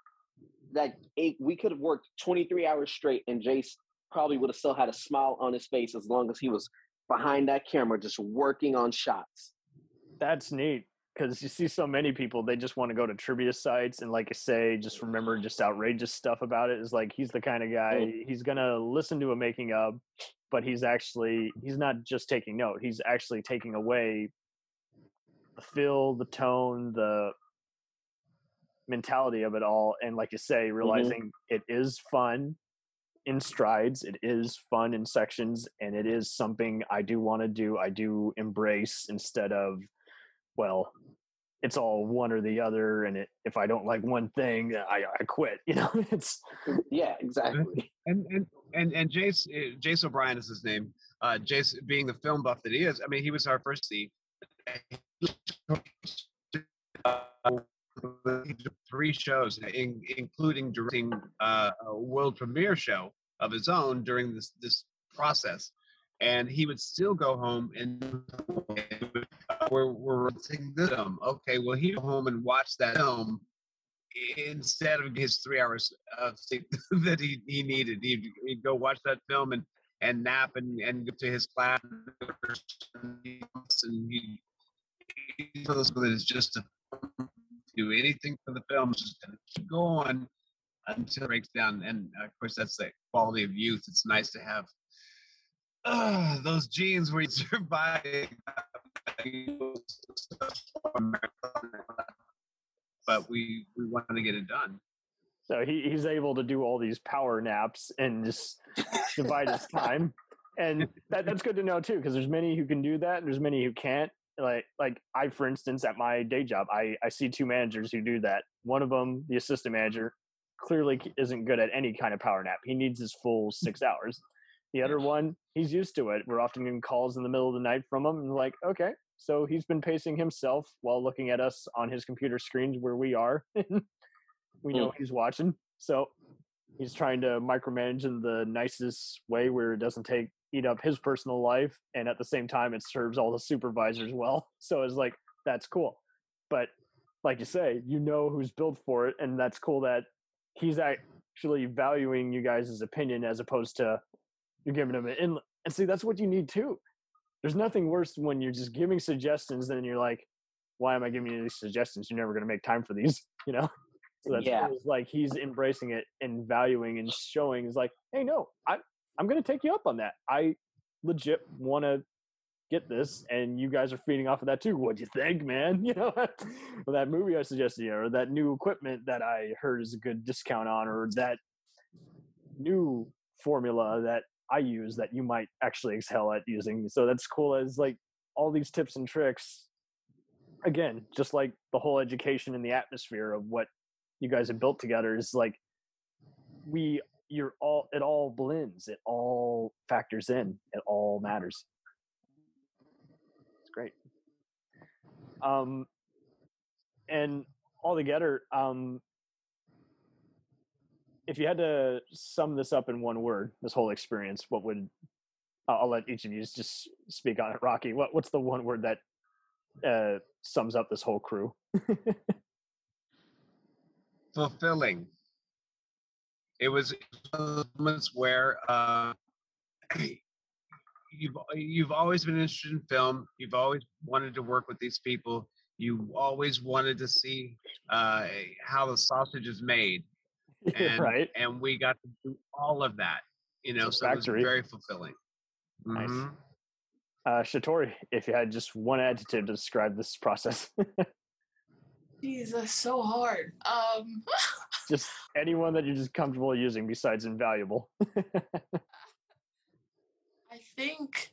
that it, we could have worked 23 hours straight, and Jace probably would have still had a smile on his face as long as he was behind that camera, just working on shots. That's neat because you see so many people they just want to go to trivia sites and like I say just remember just outrageous stuff about it is like he's the kind of guy he's gonna listen to a making of but he's actually he's not just taking note he's actually taking away the feel the tone the mentality of it all and like you say mm-hmm. realizing it is fun in strides it is fun in sections and it is something i do want to do i do embrace instead of well it's all one or the other and it, if i don't like one thing i, I quit you know it's Yeah, exactly. and and and and Jace uh, Jace O'Brien is his name. Uh, Jace, being the film buff that he is, I mean, he was our first see. Three shows, in, including directing uh, a world premiere show of his own during this this process, and he would still go home and we're we're renting the film. Okay, well he'd go home and watch that film instead of his three hours of sleep that he, he needed. He'd, he'd go watch that film and, and nap and, and go to his class. And he, he's one of just to do anything for the film, just gonna keep going until it breaks down. And of course, that's the quality of youth. It's nice to have uh, those genes where you survive. But we we want to get it done. so he, he's able to do all these power naps and just divide his time. And that, that's good to know too because there's many who can do that and there's many who can't. Like like i for instance at my day job i i see two managers who do that. One of them the assistant manager clearly isn't good at any kind of power nap. He needs his full six hours the other one he's used to it. We're often getting calls in the middle of the night from him and like okay. So he's been pacing himself while looking at us on his computer screens where we are we know hmm. he's watching. So he's trying to micromanage in the nicest way where it doesn't take eat up his personal life and at the same time it serves all the supervisors well. So it's like that's cool. But like you say you know who's built for it and that's cool that he's actually valuing you guys' opinion as opposed to you're giving him an in and see that's what you need too there's nothing worse when you're just giving suggestions and you're like why am i giving you these suggestions you're never going to make time for these you know so that's Yeah. like he's embracing it and valuing and showing is like, hey, no, I I'm gonna take you up on that. I legit want to get this, and you guys are feeding off of that too. What do you think, man? You know, that movie I suggested, or that new equipment that I heard is a good discount on, or that new formula that I use that you might actually excel at using. So that's cool. As like all these tips and tricks. Again, just like the whole education and the atmosphere of what you guys have built together is like we you're all it all blends it all factors in it all matters it's great um and all altogether um if you had to sum this up in one word this whole experience what would i'll let each of you just speak on it rocky what what's the one word that uh sums up this whole crew fulfilling. It was moments where uh, you've you've always been interested in film. You've always wanted to work with these people. You always wanted to see uh, how the sausage is made, and right and we got to do all of that. You know, It's a so it was very fulfilling. Nice. Mhm. Uh, Shatorey, if you had just one adjective to describe this process, Jeez, that's so hard. Um, just anyone that you're just comfortable using besides invaluable. I think,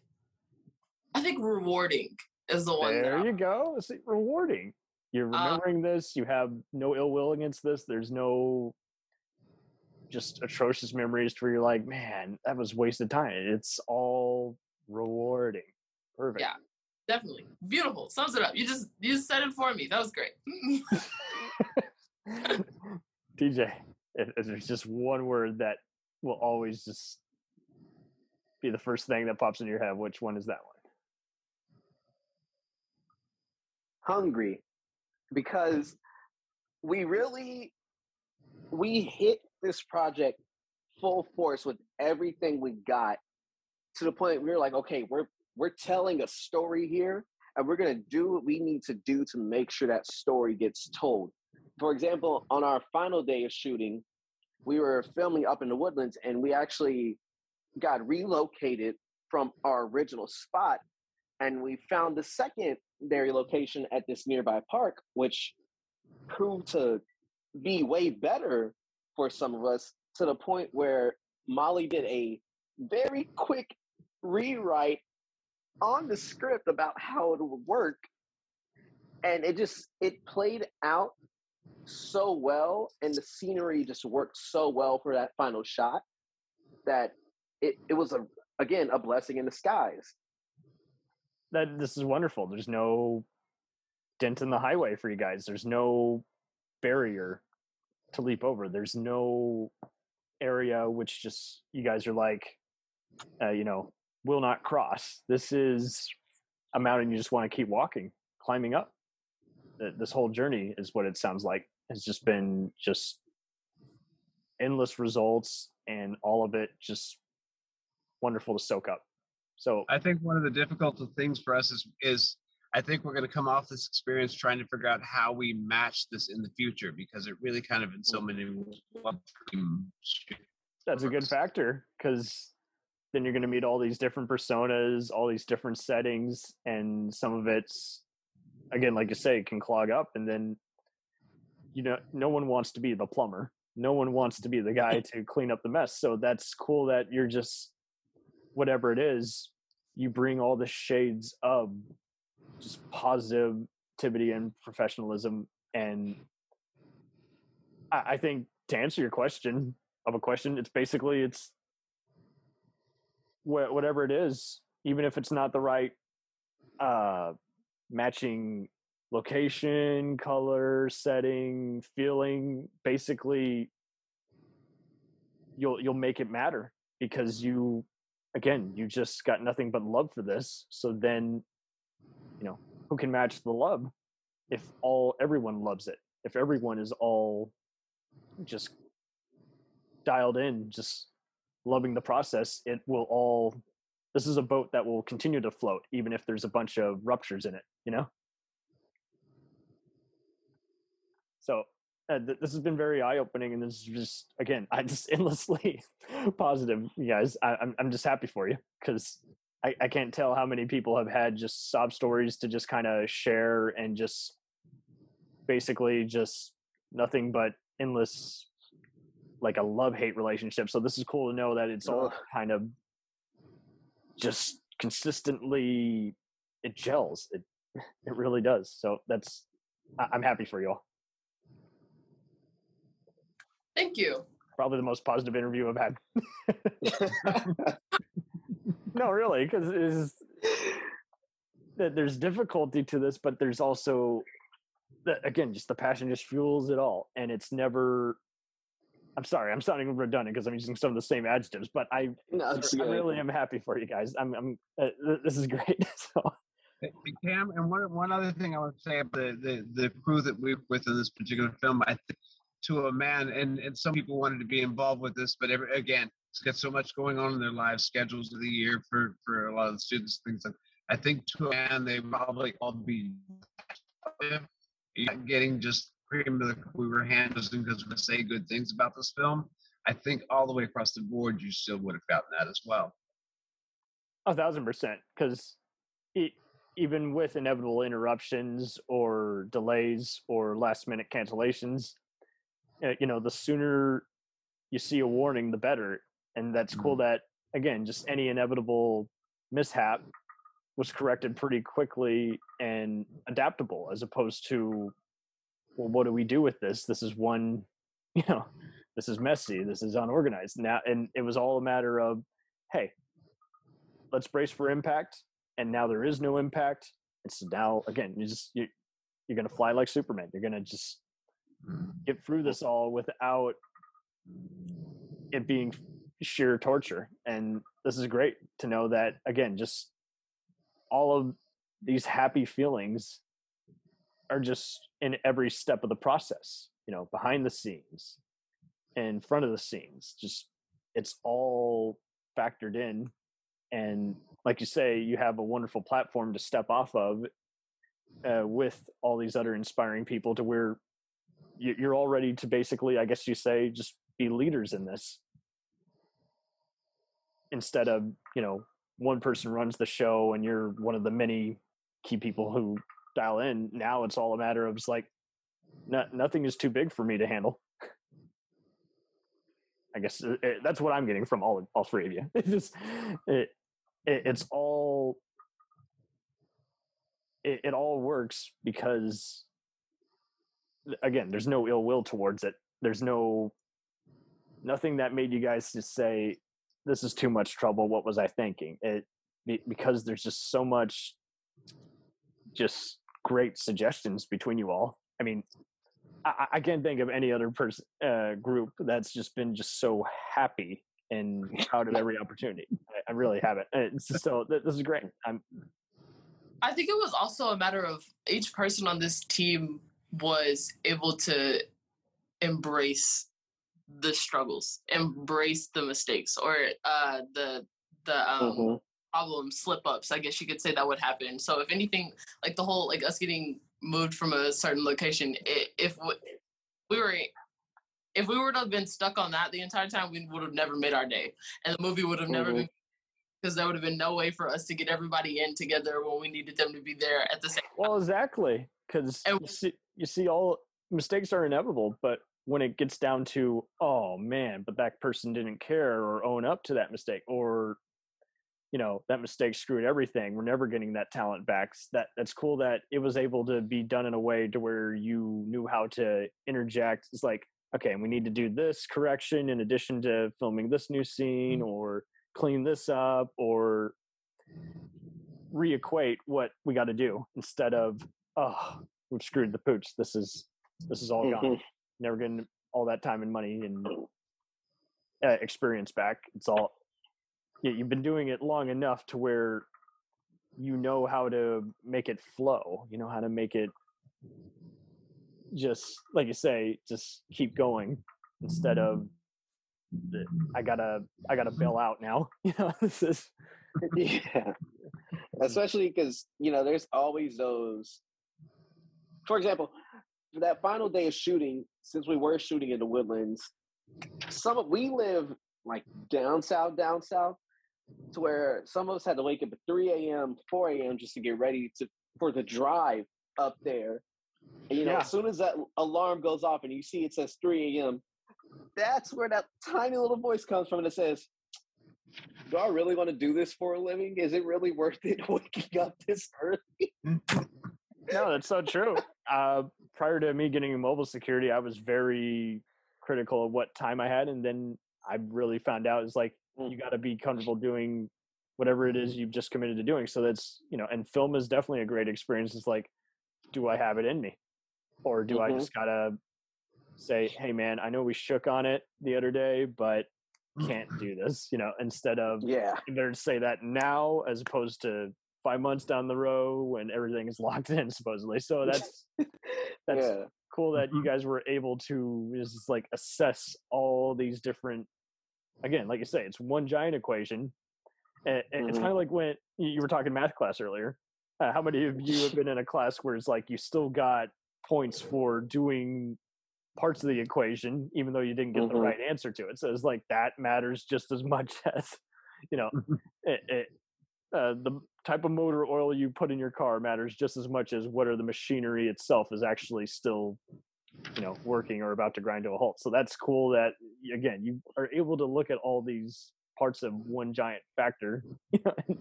I think rewarding is the one. that there I'm- you go. It's rewarding. You're Uh, remembering this. You have no ill will against this. There's no just atrocious memories where you're like, man, that was wasted time. It's all rewarding. Perfect. Yeah. Definitely beautiful. Sums it up. You just you just said it for me. That was great. TJ, if, if there's just one word that will always just be the first thing that pops in your head, which one is that one? hungry because we really we hit this project full force with everything we got to the point we were like okay we're we're telling a story here and we're to do what we need to do to make sure that story gets told. For example, on our final day of shooting, we were filming up in the woodlands and we actually got relocated from our original spot and we found the secondary location at this nearby park which proved to be way better for some of us to the point where molly did a very quick rewrite on the script about how it would work. And it just it played out so well and the scenery just worked so well for that final shot that it, it was a again a blessing in disguise. That this is wonderful. There's no dent in the highway for you guys. There's no barrier to leap over. There's no area which just you guys are like uh, you know will not cross. This is a mountain you just want to keep walking climbing up. This whole journey is what it sounds like. Has just been just endless results and all of it just wonderful to soak up. So I think one of the difficult things for us is is I think we're going to come off this experience trying to figure out how we match this in the future because it really kind of in so many that's a good factor because then you're going to meet all these different personas, all these different settings, and some of it's again, like you say, can clog up, and then you know, no one wants to be the plumber. No one wants to be the guy to clean up the mess. So that's cool that you're just whatever it is, you bring all the shades of just positivity and professionalism. And I, I think to answer your question of a question, it's basically it's wh- whatever it is, even if it's not the right uh, matching location, color, setting, feeling, basically you'll you'll make it matter because you again, you just got nothing but love for this. So then, you know, who can match the love if all everyone loves it? If everyone is all just dialed in, just loving the process, it will all this is a boat that will continue to float even if there's a bunch of ruptures in it, you know? So uh, th- this has been very eye opening, and this is just again, I'm just endlessly positive, you guys. I, I'm, I'm just happy for you because I, I can't tell how many people have had just sob stories to just kind of share and just basically just nothing but endless like a love hate relationship. So this is cool to know that it's all kind of just consistently it gels. It it really does. So that's I'm happy for you all. Thank you. Probably the most positive interview I've had. no, really, because there's difficulty to this, but there's also again just the passion just fuels it all, and it's never. I'm sorry, I'm sounding redundant because I'm using some of the same adjectives, but I, no, I really am happy for you guys. I'm, I'm uh, this is great. so. Cam, and one one other thing I want to say about the, the the crew that we're with in this particular film, I think to a man. And, and some people wanted to be involved with this, but every, again, it's got so much going on in their lives, schedules of the year for, for a lot of the students, things like I think to a man, they probably all be getting just cream of the we were handling because we say good things about this film. I think all the way across the board, you still would have gotten that as well. A thousand percent, because even with inevitable interruptions or delays or last minute cancellations, uh, you know the sooner you see a warning the better and that's cool mm-hmm. that again just any inevitable mishap was corrected pretty quickly and adaptable as opposed to well what do we do with this? This is one you know this is messy this is unorganized. Now and it was all a matter of hey let's brace for impact and now there is no impact it's now again you just you, you're gonna fly like superman. You're gonna just get through this all without it being sheer torture. And this is great to know that again, just all of these happy feelings are just in every step of the process, you know, behind the scenes, in front of the scenes. Just it's all factored in. And like you say, you have a wonderful platform to step off of uh, with all these other inspiring people to where you- you're all ready to basically, I guess you say, just be leaders in this instead of you know one person runs the show and you're one of the many key people who dial in. Now it's all a matter of just like no, nothing is too big for me to handle. I guess uh, it, that's what I'm getting from all all three of you. It's just it, it it's all it, it all works because again, there's no ill will towards it. There's no nothing that made you guys just say this is too much trouble. What was I thinking? It because there's just so much just great suggestions between you all. I mean, I, I can't think of any other person uh, group that's just been just so happy and proud of every opportunity. I, I really haven't. It's just so th- this is great. I'm I think it was also a matter of each person on this team was able to embrace the struggles, embrace the mistakes, or uh, the the um, Mhm. problem slip ups. I guess you could say that would happen. So if anything, like the whole like us getting moved from a certain location, i if we, we were if we to have been stuck on that the entire time, we would have never made our day, and the movie would have never Mhm. been because there would have been no way for us to get everybody in together when we needed them to be there at the same Well, exactly, because you see, you see, all mistakes are inevitable, but when it gets down to, oh man, but that person didn't care or own up to that mistake, or you know that mistake screwed everything. We're never getting that talent back. That that's cool that it was able to be done in a way to where you knew how to interject. It's like, okay, we need to do this correction in addition to filming this new scene, mm. or clean this up, or reequate what we got to do instead of oh we've screwed the pooch this is this is all gone. never getting all that time and money and uh, experience back. It's all yeah, you've been doing it long enough to where you know how to make it flow you know how to make it just like you say just keep going instead of the- i gotta i gotta bail out now. You know this is yeah. especially because you know there's always those for example for that final day of shooting since we were shooting in the woodlands some of we live like down south down south to where some of us had to wake up at 3 a.m 4 a.m just to get ready to for the drive up there and you know Yeah. as soon as that alarm goes off and you see it says 3 a.m that's where that tiny little voice comes from that says do I really want to do this for a living? Is it really worth it waking up this early? no, that's so true. Uh, prior to me getting mobile security, I was very critical of what time I had, and then I really found out it's like Mm. you got to be comfortable doing whatever it is you've just committed to doing. So that's you know, and film is definitely a great experience. It's like, do I have it in me, or do I Mhm. just gotta say, hey man, I know we shook on it the other day, but can't do this. You know, instead of Yeah. better say that now as opposed to five months down the road when everything is locked in supposedly. So that's that's yeah. cool that you guys were able to just like assess all these different again like you say it's one giant equation. And, and it's kind of like when you you were talking math class earlier. Uh, how many of you have been in a class where it's like you still got points for doing parts of the equation even though you didn't get the Mhm. right answer to it? So it's like that matters just as much as you know it, it, uh, the type of motor oil you put in your car matters just as much as whether the machinery itself is actually still you know working or about to grind to a halt so that's cool that again you are able to look at all these parts of one giant factor you know, and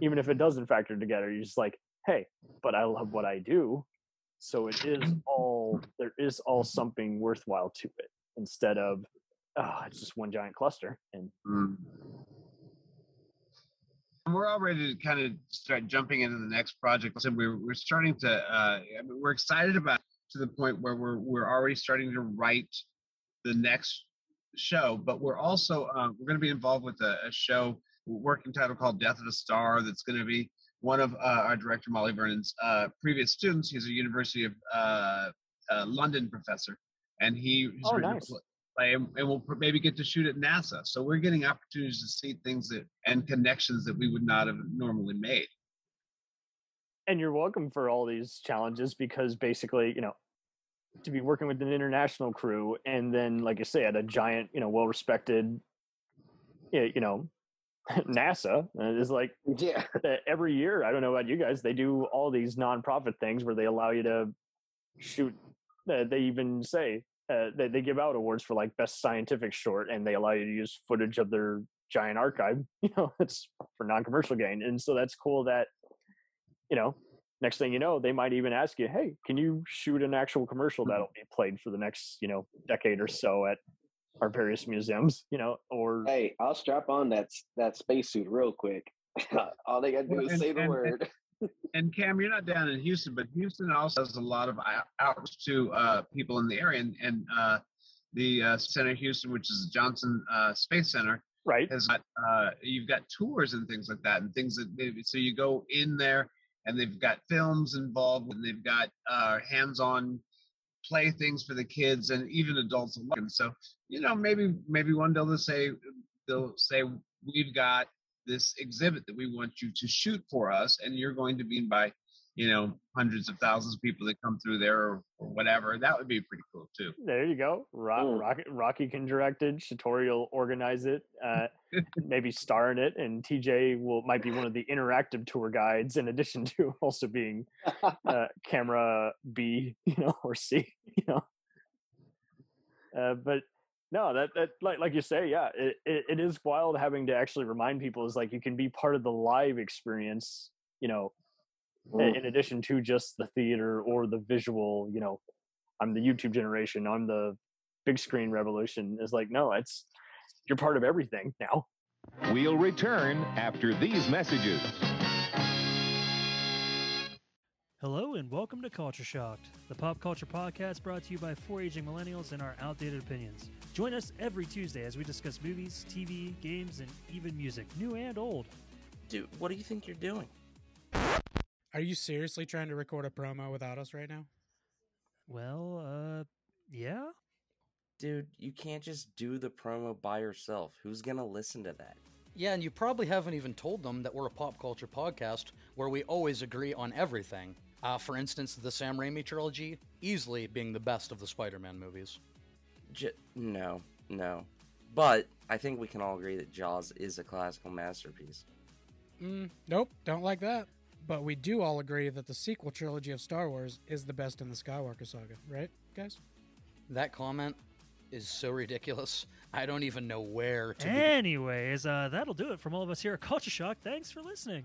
even if it doesn't factor together you're just like hey but i love what i do so it is all there is all something worthwhile to it instead of oh it's just one giant cluster and Mm. We're all ready to kind of start jumping into the next project. So we're we're starting to. Uh, I mean, we're excited about to the point where we're we're already starting to write the next show. But we're also uh, we're going to be involved with a, a show working title called Death of a Star. That's going to be one of uh, our director Molly Vernon's uh, previous students. He's a University of uh, uh, London professor, and he he's Oh, written a nice. pl- play, and, and we'll maybe get to shoot at NASA. So we're getting opportunities to see things that and connections that we would not have normally made. and you're welcome for all these challenges because basically, you know, to be working with an international crew and then, like I say, at a giant, you know, well respected, you know, NASA is like Yeah. every year. I don't know about you guys, they do all these nonprofit things where they allow you to shoot. Uh, they even say uh, they they give out awards for like best scientific short, and they allow you to use footage of their giant archive. You know, it's for non-commercial gain, and so that's cool. That you know, next thing you know, they might even ask you, "Hey, can you shoot an actual commercial that'll be played for the next you know decade or so at our various museums?" You know, or Hey, I'll strap on that that spacesuit real quick. All they gotta do is and- say the and- word. And Cam, you're not down in Houston, but Houston also has a lot of out- outreach to uh, people in the area, and, and uh, the uh, Center Houston, which is the Johnson uh, Space Center, right? has got uh, you've got tours and things like that, and things that they, so you go in there, and they've got films involved, and they've got uh, hands-on play things for the kids and even adults alike. And so you know maybe maybe one day they'll say they'll say we've got this exhibit that we want you to shoot for us and you're going to be by you know hundreds of thousands of people that come through there or, or whatever that would be pretty cool too There you go. Rock, Mm. Rocky, Rocky can direct it. Shatorey will organize it. Uh, maybe star in it, and TJ will might be one of the interactive tour guides, in addition to also being uh, camera B, you know, or C, you know. Uh, but no, that that like like you say, yeah, it, it, it is wild having to actually remind people is like you can be part of the live experience, you know, Mm. in addition to just the theater or the visual, you know, I'm the YouTube generation, I'm the big screen revolution. Is like, no, it's you're part of everything now. We'll return after these messages. Hello and welcome to Culture Shocked, the pop culture podcast brought to you by four aging millennials and our outdated opinions. Join us every Tuesday as we discuss movies, TV, games, and even music, new and old. Dude, what do you think you're doing? Are you seriously trying to record a promo without us right now? Well, uh, yeah? Dude, you can't just do the promo by yourself. Who's gonna listen to that? Yeah, and you probably haven't even told them that we're a pop culture podcast where we always agree on everything. Uh, for instance, the Sam Raimi trilogy easily being the best of the Spider Man movies. J- no, no. But I think we can all agree that Jaws is a classical masterpiece. Mm, nope, don't like that. But we do all agree that the sequel trilogy of Star Wars is the best in the Skywalker saga, right, guys? That comment is so ridiculous. I don't even know where to begin. Anyways, uh, that'll do it from all of us here at Culture Shock. Thanks for listening.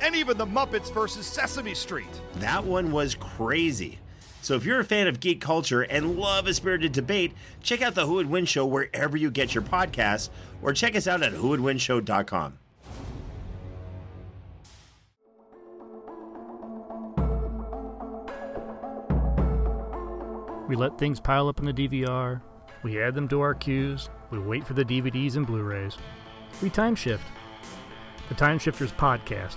and even the Muppets versus Sesame Street. That one was crazy. So if you're a fan of geek culture and love a spirited debate, check out the Who Would Win show wherever you get your podcasts, or check us out at whowouldwinshow.com. We let things pile up in the DVR. We add them to our queues. We wait for the DVDs and Blu rays. We time shift. The Time Shifters Podcast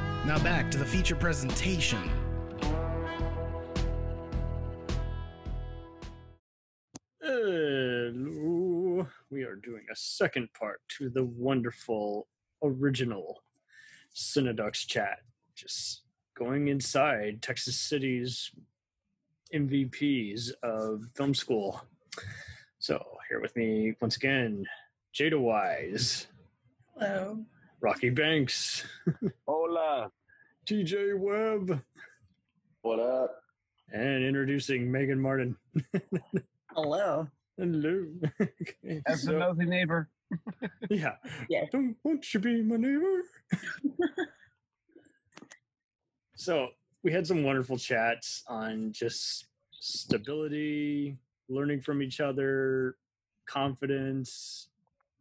Now back to the feature presentation. Hello. We are doing a second part to the wonderful original Cineducks chat. Just going inside Texas City's MVPs of film school. So here with me once again, Jada Wise. Hello. Rocky Banks, Hola. TJ Webb, What up? and introducing Megan Martin. Hello. Hello. Okay, As so- a nosy neighbor. yeah. Yeah. Don't won't you be my neighbor? so we had some wonderful chats on just stability, learning from each other, confidence,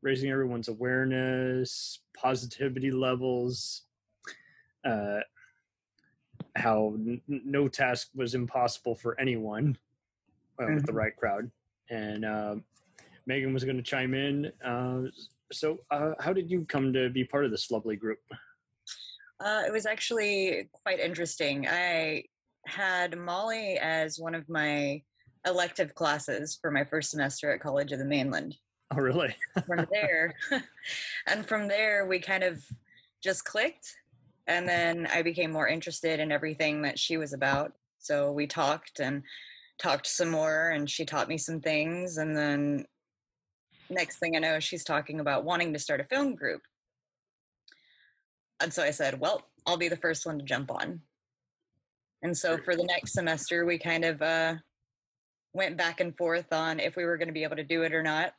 raising everyone's awareness, positivity levels, uh, how n- n- no task was impossible for anyone uh, with the right crowd. And um Megan was going to chime in. Uh, so, uh, how did you come to be part of this lovely group? Uh, it was actually quite interesting. I had Molly as one of my elective classes for my first semester at College of the Mainland. Oh, really? From there, and from there, we kind of just clicked. And then I became more interested in everything that she was about. So we talked and talked some more, and she taught me some things. And then next thing I know, she's talking about wanting to start a film group. And so I said, well, I'll be the first one to jump on. And so for the next semester, we kind of uh, went back and forth on if we were going to be able to do it or not,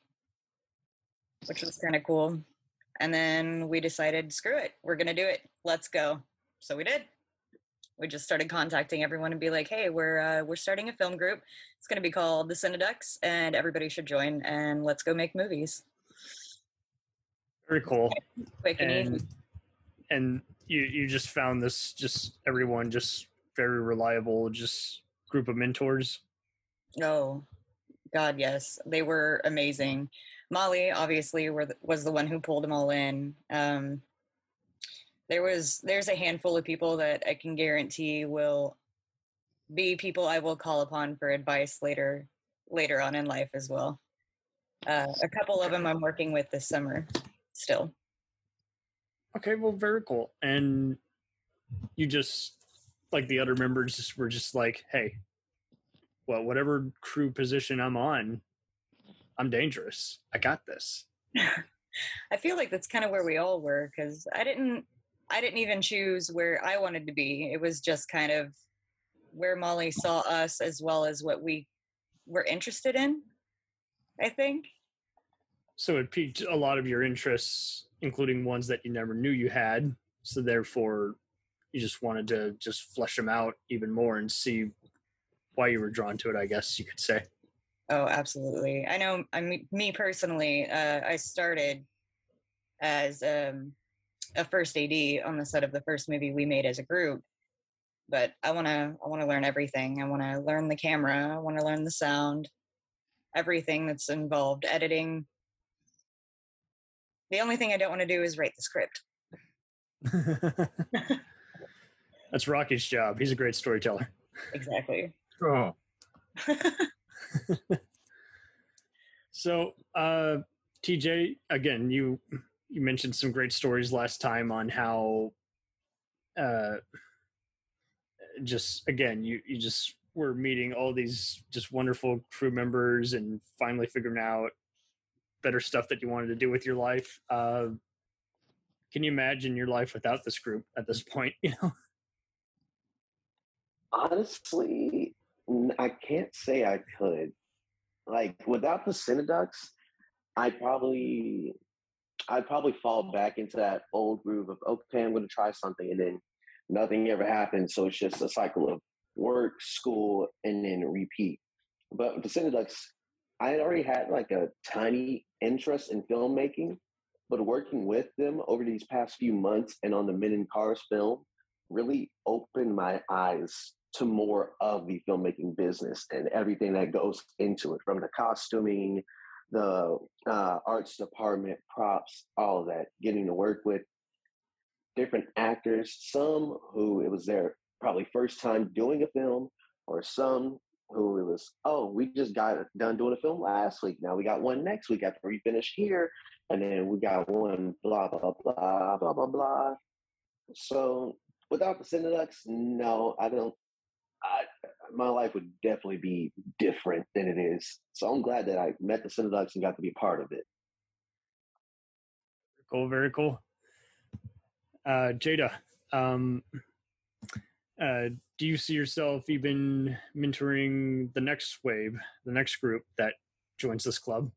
which was kind of cool. And then we decided, screw it, we're going to do it. Let's go. So we did. We just started contacting everyone and be like, hey, we're uh, we're starting a film group. It's going to be called the Cineducks, and everybody should join. And let's go make movies. Very cool. Quick and easy. And and you you just found this just everyone just very reliable just group of mentors. Oh, God, yes, they were amazing. Molly, obviously, the, was the one who pulled them all in. Um, there was there's a handful of people that I can guarantee will be people I will call upon for advice later later on in life as well. Uh, a couple of them I'm working with this summer still. Okay, well, very cool. And you just like the other members were just like, hey, well, whatever crew position I'm on, I'm dangerous. I got this. I feel like that's kind of where we all were because I didn't I didn't even choose where I wanted to be. It was just kind of where Molly saw us as well as what we were interested in. I think. So it piqued a lot of your interests, including ones that you never knew you had. So therefore, you just wanted to just flesh them out even more and see why you were drawn to it. I guess you could say. Oh, absolutely. I know. I mean, me personally, uh, I started as um, a first AD on the set of the first movie we made as a group. But I want to. I want to learn everything. I want to learn the camera. I want to learn the sound. Everything that's involved, editing. The only thing I don't want to do is write the script. That's Rocky's job. He's a great storyteller. Exactly. Oh. So, uh, TJ, again, you you mentioned some great stories last time on how, uh, just again, you you just were meeting all these just wonderful crew members and finally figuring out better stuff that you wanted to do with your life. Uh, can you imagine your life without this group at this point? You know. Honestly, I can't say I could. Like without the Cineducks, I probably I'd probably fall back into that old groove of okay, I'm gonna try something and then nothing ever happens. So it's just a cycle of work, school, and then repeat. But with the Cineducks, I had already had like a tiny interest in filmmaking, but working with them over these past few months and on the Men in Cars film really opened my eyes to more of the filmmaking business and everything that goes into it from the costuming, the uh, arts department, props, all of that, getting to work with different actors, some who it was their probably first time doing a film, or some who it was. Oh, we just got done doing a film last week. Now we got one next week after we finish here, and then we got one. Blah blah blah blah blah blah. So without the Cineducks, no, I don't. I, my life would definitely be different than it is. So I'm glad that I met the Cineducks and got to be part of it. Cool, very cool. Uh, Jada, um, uh, do you see yourself even mentoring the next wave, the next group that joins this club?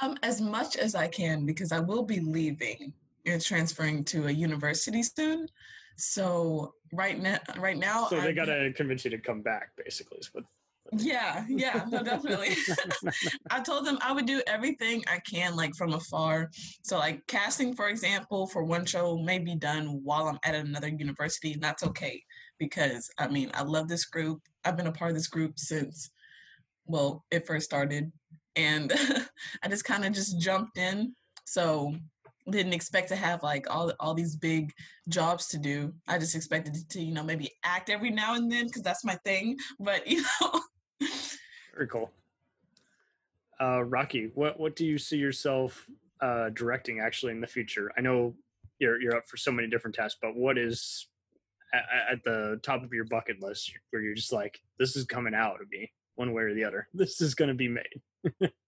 Um, as much as I can, because I will be leaving and transferring to a university soon. So right now, right now, So they got to convince you to come back, basically. Is what, Yeah, yeah, no, definitely. I told them I would do everything I can, like from afar. So, like casting, for example, for one show may be done while I'm at another university, and that's okay because I mean, I love this group. I've been a part of this group since, well, it first started, and I just kind of just jumped in. So, didn't expect to have like all all these big jobs to do. I just expected to, you know, maybe act every now and then because that's my thing. But you know. very cool. Uh, Rocky, what what do you see yourself uh, directing actually in the future? I know you're you're up for so many different tasks, but what is at, at the top of your bucket list where you're just like, this is coming out of me one way or the other. This is going to be made.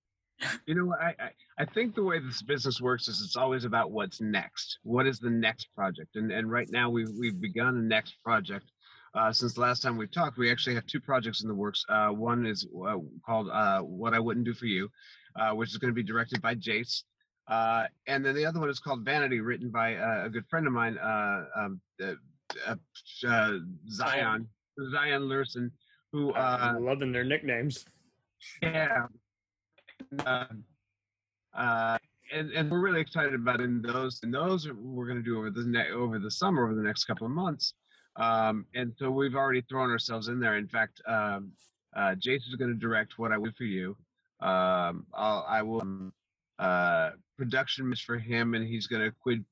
You know, I, I I think the way this business works is it's always about what's next. What is the next project? And and right now we've we've begun a next project. Uh, since the last time we talked, we actually have two projects in the works. Uh, one is uh, called uh, "What I Wouldn't Do for You," uh, which is going to be directed by Jace, uh, and then the other one is called "Vanity," written by uh, a good friend of mine, uh, um, uh, uh, uh, Zion Zion Lurson, who uh, I'm loving their nicknames. yeah. Uh, uh, and and we're really excited about in those and those we're going to do over the ne- over the summer, over the next couple of months. Um, and so we've already thrown ourselves in there. In fact, um, uh, Jason's going to direct what I would for you. Um, I'll, I will um, uh, production is for him, and he's going to quid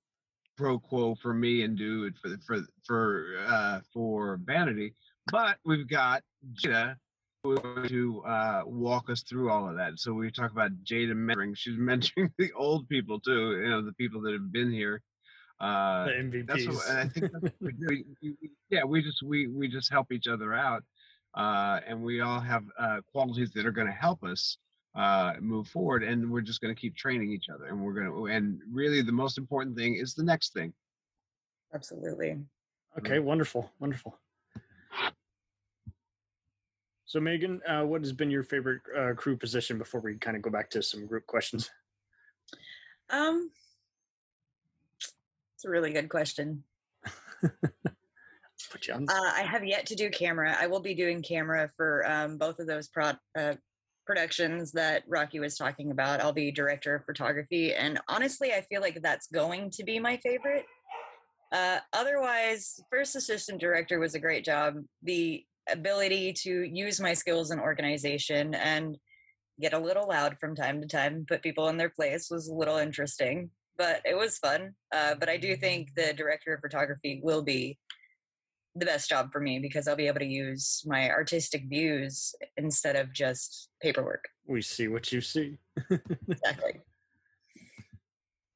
pro quo for me and do it for for for uh, for Vanity. But we've got Jada to uh, walk us through all of that. So we talk about Jada mentoring. She's mentoring the old people too. You know, the people that have been here. Uh, The That's what, MVPs. and I think that's what we do. We- we- yeah, we just we we just help each other out, uh, and we all have uh, qualities that are going to help us uh, move forward. And we're just going to keep training each other. And we're going to and really the most important thing is the next thing. Absolutely. Okay, wonderful, wonderful. So, Megan, uh, what has been your favorite uh, crew position before we kind of go back to some group questions? Um, it's a really good question. Put you on. Uh, I have yet to do camera. I will be doing camera for um, both of those pro- uh, productions that Rocky was talking about. I'll be director of photography, and honestly, I feel like that's going to be my favorite. Uh, otherwise, first assistant director was a great job. The ability to use my skills in organization and get a little loud from time to time, put people in their place was a little interesting, but it was fun. Uh, but I do think the director of photography will be the best job for me because I'll be able to use my artistic views instead of just paperwork. We see what you see. Exactly.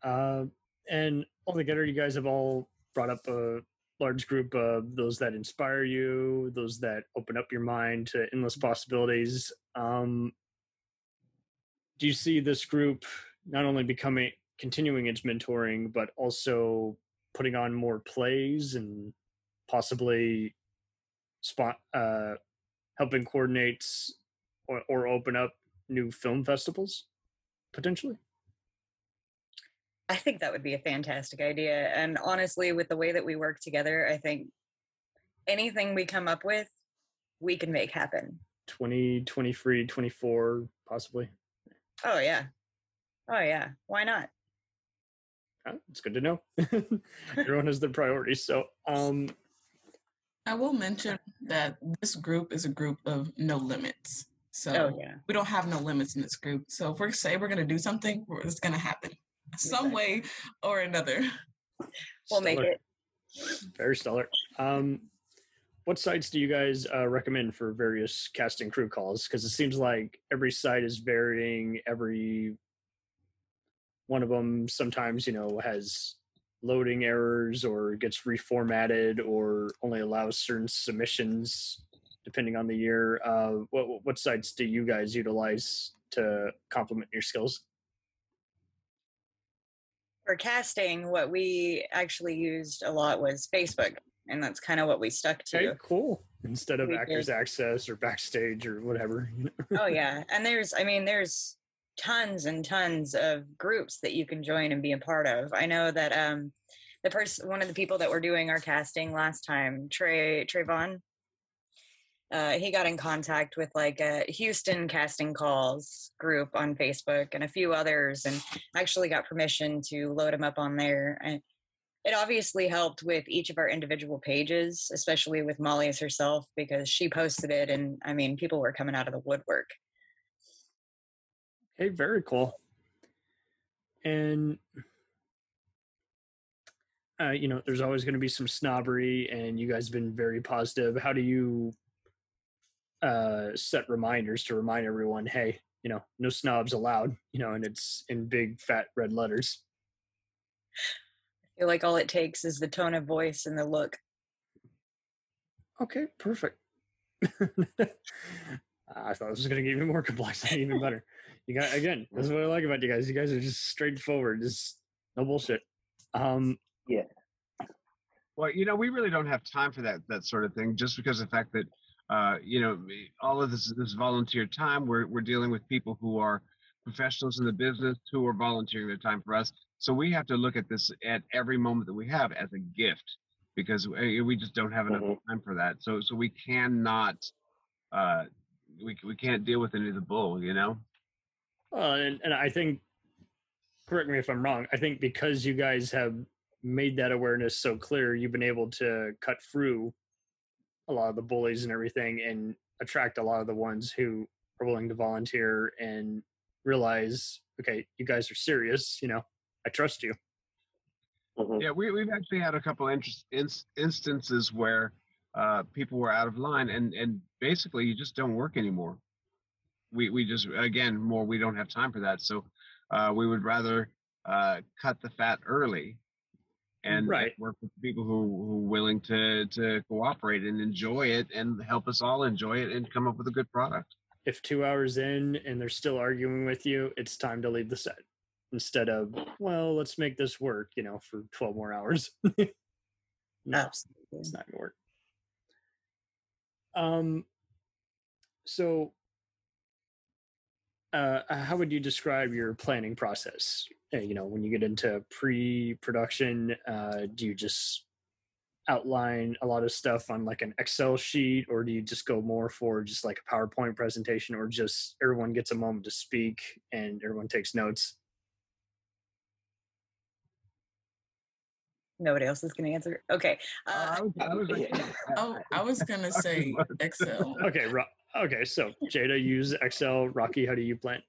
Uh, and altogether, you guys have all brought up a large group of those that inspire you, those that open up your mind to endless possibilities. Um, do you see this group not only becoming continuing its mentoring, but also putting on more plays and possibly spot uh, helping coordinate or, or open up new film festivals potentially? I think that would be a fantastic idea. And honestly, with the way that we work together, I think anything we come up with, we can make happen. 20, 23, 24, possibly. Oh, yeah. Oh, yeah. Why not? Oh, it's good to know. Everyone has their priorities. So, um, I will mention that this group is a group of no limits. So Oh, yeah. we don't have no limits in this group. So if we're say we're gonna do something, we're- it's gonna happen some way or another. We'll make it. Very stellar. Um, what sites do you guys uh, recommend for various casting crew calls? Because it seems like every site is varying. Every one of them sometimes, you know, has loading errors or gets reformatted or only allows certain submissions depending on the year. Uh, what what sites do you guys utilize to complement your skills? For casting, what we actually used a lot was Facebook, and that's kind of what we stuck to. Okay, cool. Instead of We Actors did. Access or Backstage or whatever. you know? oh yeah and there's i mean there's tons and tons of groups that you can join and be a part of i know that um the person one of the people that were doing our casting last time trey trayvon uh, he got in contact with like a Houston casting calls group on Facebook and a few others, and actually got permission to load him up on there. And it obviously helped with each of our individual pages, especially with Molly's herself, because she posted it, and I mean, people were coming out of the woodwork. Okay, very cool. And uh, you know, there's always going to be some snobbery, and you guys have been very positive. How do you uh, set reminders to remind everyone, hey, you know, no snobs allowed, you know, and it's in big fat red letters. I feel like all it takes is the tone of voice and the look. Okay, perfect. I thought this was going to get even more complex even better. You got again. This is what I like about you guys. You guys are just straightforward. Just no bullshit. Um, yeah. Well, you know, we really don't have time for that that sort of thing, just because of the fact that, uh, you know, all of this this volunteer time. We're we're dealing with people who are professionals in the business who are volunteering their time for us. So we have to look at this at every moment that we have as a gift, because we we just don't have enough time for that. So so we cannot, uh, we we can't deal with any of the bull, you know. Well, and, and I think, correct me if I'm wrong, I think because you guys have made that awareness so clear, you've been able to cut through a lot of the bullies and everything and attract a lot of the ones who are willing to volunteer and realize, okay, you guys are serious, you know, I trust you. Yeah, we, we've actually had a couple interest, ins, instances where uh, people were out of line, and and basically you just don't work anymore. We we just again more we don't have time for that, so uh, we would rather uh, cut the fat early and Right. work with people who who are willing to to cooperate and enjoy it and help us all enjoy it and come up with a good product. If two hours in and they're still arguing with you, it's time to leave the set instead of, well, let's make this work, you know, for 12 more hours. no, Absolutely. it's not going to work. Um, so, uh, how would you describe your planning process? Uh, you know, when you get into pre-production, uh, do you just outline a lot of stuff on like an Excel sheet, or do you just go more for just like a PowerPoint presentation, or just everyone gets a moment to speak and everyone takes notes? Nobody else is going to answer. Okay. Uh, Oh, I was gonna say Excel. Okay, Ro- okay. So Jada, use Excel. Rocky, how do you plan?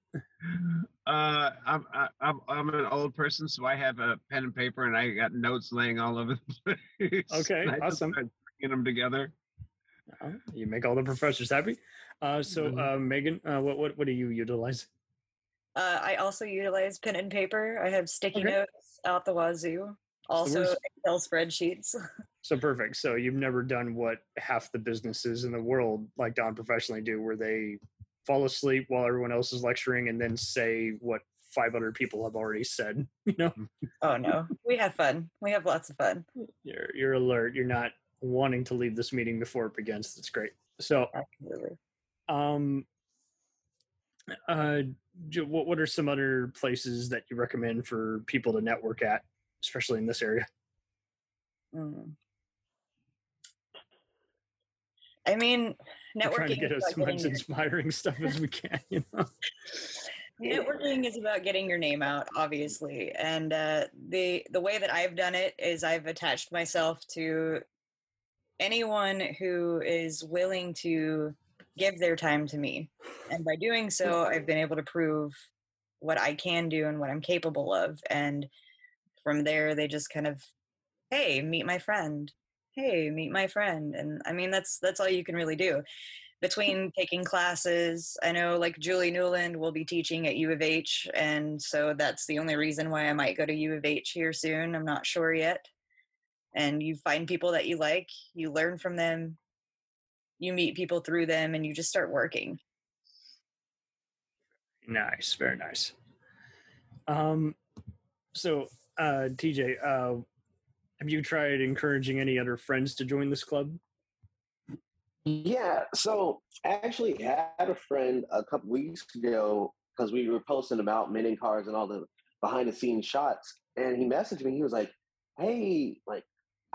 Uh, I'm I- I'm I'm an old person, so I have a pen and paper, and I got notes laying all over the place. Okay, I awesome. start bringing them together. Uh, You make all the professors happy. Uh, so, Mm-hmm. uh, Megan, uh, what what what do you utilize? Uh, I also utilize pen and paper. I have sticky Okay. notes out the wazoo. Also, worst- Excel spreadsheets. So perfect. So you've never done what half the businesses in the world, like Don professionally, do, where they fall asleep while everyone else is lecturing and then say what 500 people have already said. You know, oh no, we have fun. We have lots of fun. you're you're alert. You're not wanting to leave this meeting before it begins. That's great. So, Absolutely. um, uh, what what are some other places that you recommend for people to network at, especially in this area? Mm. I mean, We're trying to get as much your, inspiring stuff as we can. You know. networking is about getting your name out, obviously. And uh, the the way that I've done it is I've attached myself to anyone who is willing to give their time to me, and by doing so, I've been able to prove what I can do and what I'm capable of. And from there, they just kind of, hey, meet my friend. Hey, meet my friend. And I mean, that's that's all you can really do. Between taking classes, I know like Julie Newland will be teaching at U of H, and so that's the only reason why I might go to U of H here soon. I'm not sure yet. And you find people that you like, you learn from them, you meet people through them, and you just start working. Nice, very nice. Um, so uh, TJ, uh, have you tried encouraging any other friends to join this club? Yeah, so I actually had a friend a couple weeks ago because we were posting about Men in Cars and all the behind the scenes shots, and he messaged me. He was like, "Hey, like,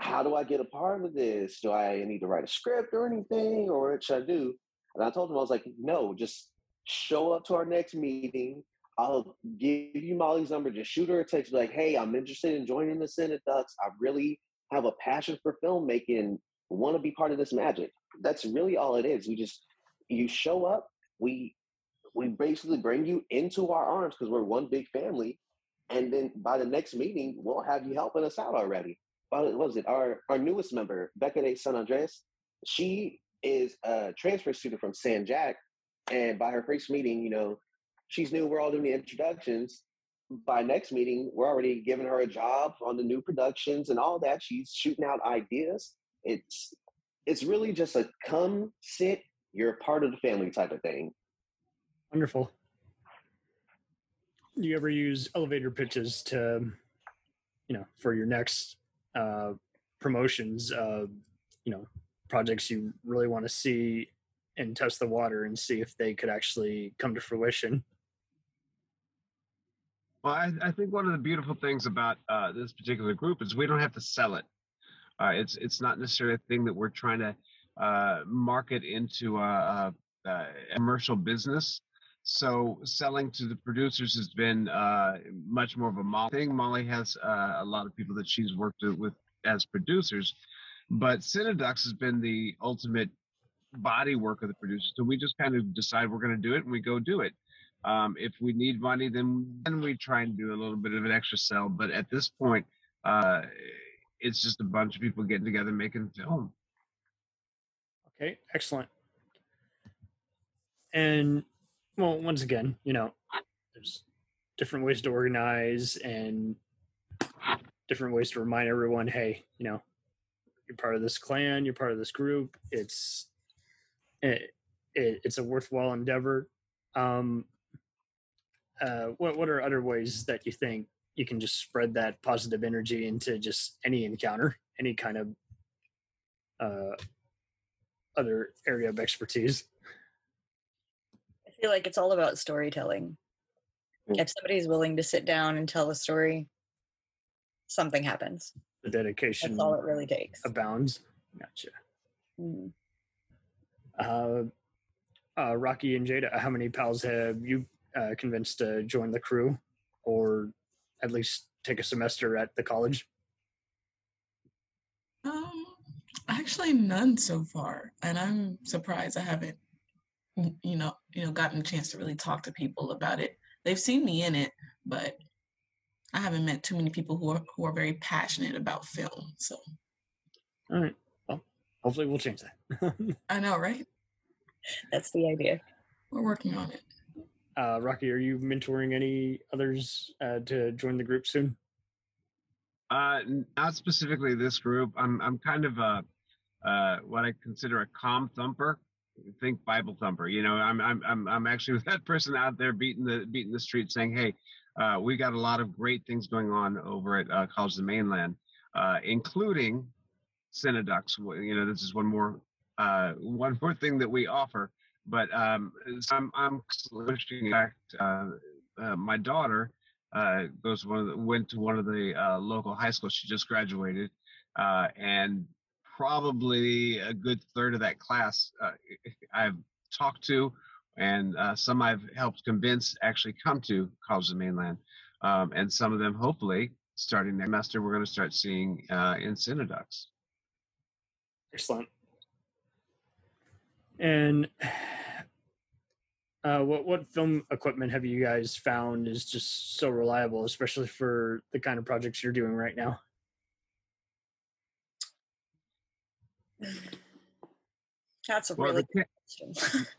how do I get a part of this? Do I need to write a script or anything, or what should I do?" And I told him I was like, "No, just show up to our next meeting. I'll give you Molly's number. Just shoot her a text, like, hey, I'm interested in joining the Cineducks. I really have a passion for filmmaking. Want to be part of this magic. That's really all it is. We just you show up. We we basically bring you into our arms because we're one big family, and then by the next meeting, we'll have you helping us out already. What was it? Our our newest member, Becca de San Andres. She is a transfer student from San Jac, and by her first meeting, you know, she's new. We're all doing the introductions. By next meeting, we're already giving her a job on the new productions and all that. She's shooting out ideas. It's it's really just a come sit, you're a part of the family type of thing. Wonderful. Do you ever use elevator pitches to, you know, for your next uh, promotions? Uh, you know, projects you really want to see and test the water and see if they could actually come to fruition. Well, I, I think one of the beautiful things about uh, this particular group is we don't have to sell it. Uh, it's it's not necessarily a thing that we're trying to uh, market into a, a, a, commercial business. So selling to the producers has been uh, much more of a Molly thing. Molly has uh, a lot of people that she's worked with as producers, but Cineducks has been the ultimate body work of the producers. So we just kind of decide we're going to do it and we go do it. Um, if we need money, then then we try and do a little bit of an extra sell. But at this point, uh, it's just a bunch of people getting together making film. Okay, excellent. And well, once again, you know, there's different ways to organize and different ways to remind everyone, hey, you know, you're part of this clan, you're part of this group. It's it, it, it's a worthwhile endeavor. Um, uh, what what are other ways that you think you can just spread that positive energy into just any encounter, any kind of uh, other area of expertise? I feel like it's all about storytelling. If somebody's willing to sit down and tell a story, something happens. The dedication. That's all it really takes. Abounds. Gotcha. Mm. Uh, uh, Rocky and Jada, how many pals have you uh, convinced to join the crew, or at least take a semester at the college? Um, actually, none so far, and I'm surprised I haven't, you know, you know, gotten a chance to really talk to people about it. They've seen me in it, but I haven't met too many people who are who are very passionate about film. So, all right. Well, hopefully, we'll change that. I know, right? That's the idea. We're working on it. Uh, Rocky, are you mentoring any others uh, to join the group soon? Uh, not specifically this group. I'm I'm kind of a uh, what I consider a calm thumper. Think Bible thumper. You know, I'm I'm I'm I'm actually with that person out there beating the beating the street, saying, "Hey, uh, we got a lot of great things going on over at uh, College of the Mainland, uh, including Cineducks. You know, this is one more uh, one more thing that we offer. But um, I'm, I'm wishing back. Uh, uh, my daughter uh, goes one of the, went to one of the uh, local high schools. She just graduated, uh, and probably a good third of that class uh, I've talked to, and uh, some I've helped convince actually come to College of the Mainland, um, and some of them hopefully starting next semester we're going to start seeing uh, in Cineducks. Excellent. And uh, what what film equipment have you guys found is just so reliable, especially for the kind of projects you're doing right now? That's a Well, really good question.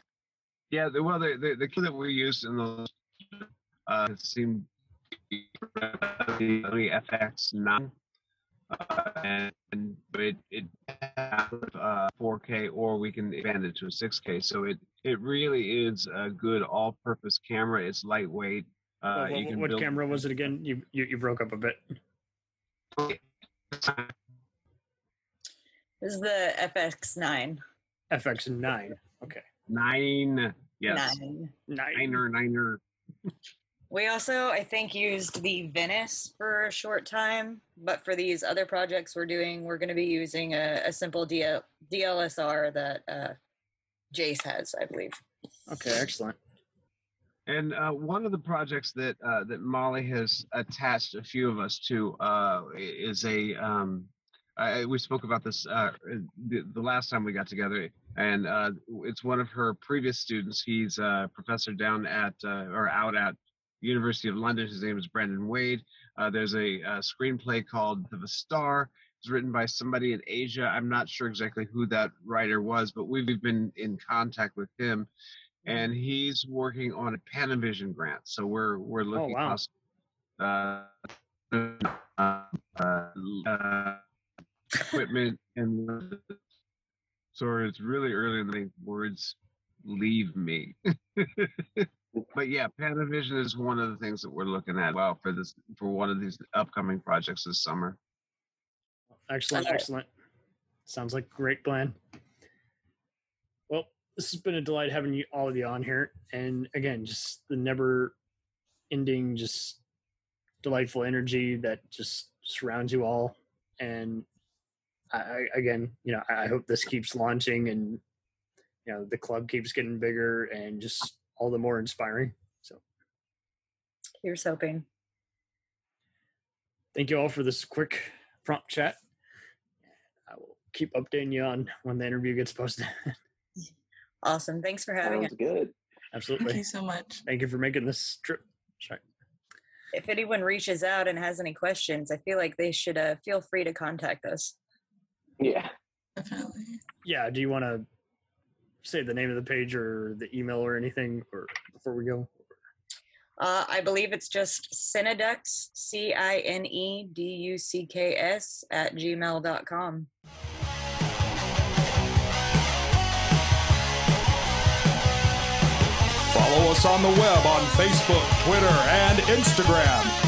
Yeah, the, well, the, the the key that we used in those uh, seemed to be the FX nine, uh, and, and but it, it has, uh, 4K or we can expand it to a 6K. So it it really is a good all-purpose camera. It's lightweight. Uh, what, you what- can what build camera was it again? You, you you broke up a bit. This is the FX9. FX nine. Okay. nine. Yes, Nine. niner, niner. We also, I think, used the Venice for a short time, but for these other projects we're doing, we're going to be using a, a simple DL, DLSR that uh, Jace has, I believe. Okay, excellent. And uh, one of the projects that uh, that Molly has attached a few of us to uh, is a. Um, I, we spoke about this uh, the, the last time we got together, and uh, it's one of her previous students. He's a professor down at uh, or out at University of London. His name is Brandon Wade. Uh, there's a, uh screenplay called The Star. It's written by somebody in Asia. I'm not sure exactly who that writer was, but we've been in contact with him and he's working on a Panavision grant. So we're we're looking wow. poss- uh, uh, uh, equipment and so it's really early in the words leave me. but yeah, Panavision is one of the things that we're looking at well for this for one of these upcoming projects this summer. Excellent, Okay. excellent. Sounds like a great plan. Well, this has been a delight having you all of you on here, and again, just the never-ending, just delightful energy that just surrounds you all. And I, I again, you know, I I hope this keeps launching, and you know, the club keeps getting bigger, and just all the more inspiring. So, Here's hoping. thank you all for this quick prompt chat. I will keep updating you on when the interview gets posted. Awesome. Thanks for having us. Sounds good. Absolutely. Thank you so much. Thank you for making this trip. Sorry. If anyone reaches out and has any questions, I feel like they should uh, feel free to contact us. Yeah. Definitely. Yeah. Do you want to say the name of the page or the email or anything or before we go? Uh, I believe it's just Cineducks, C I N E D U C K S, at gmail.com. Follow us on the web on Facebook, Twitter, and Instagram.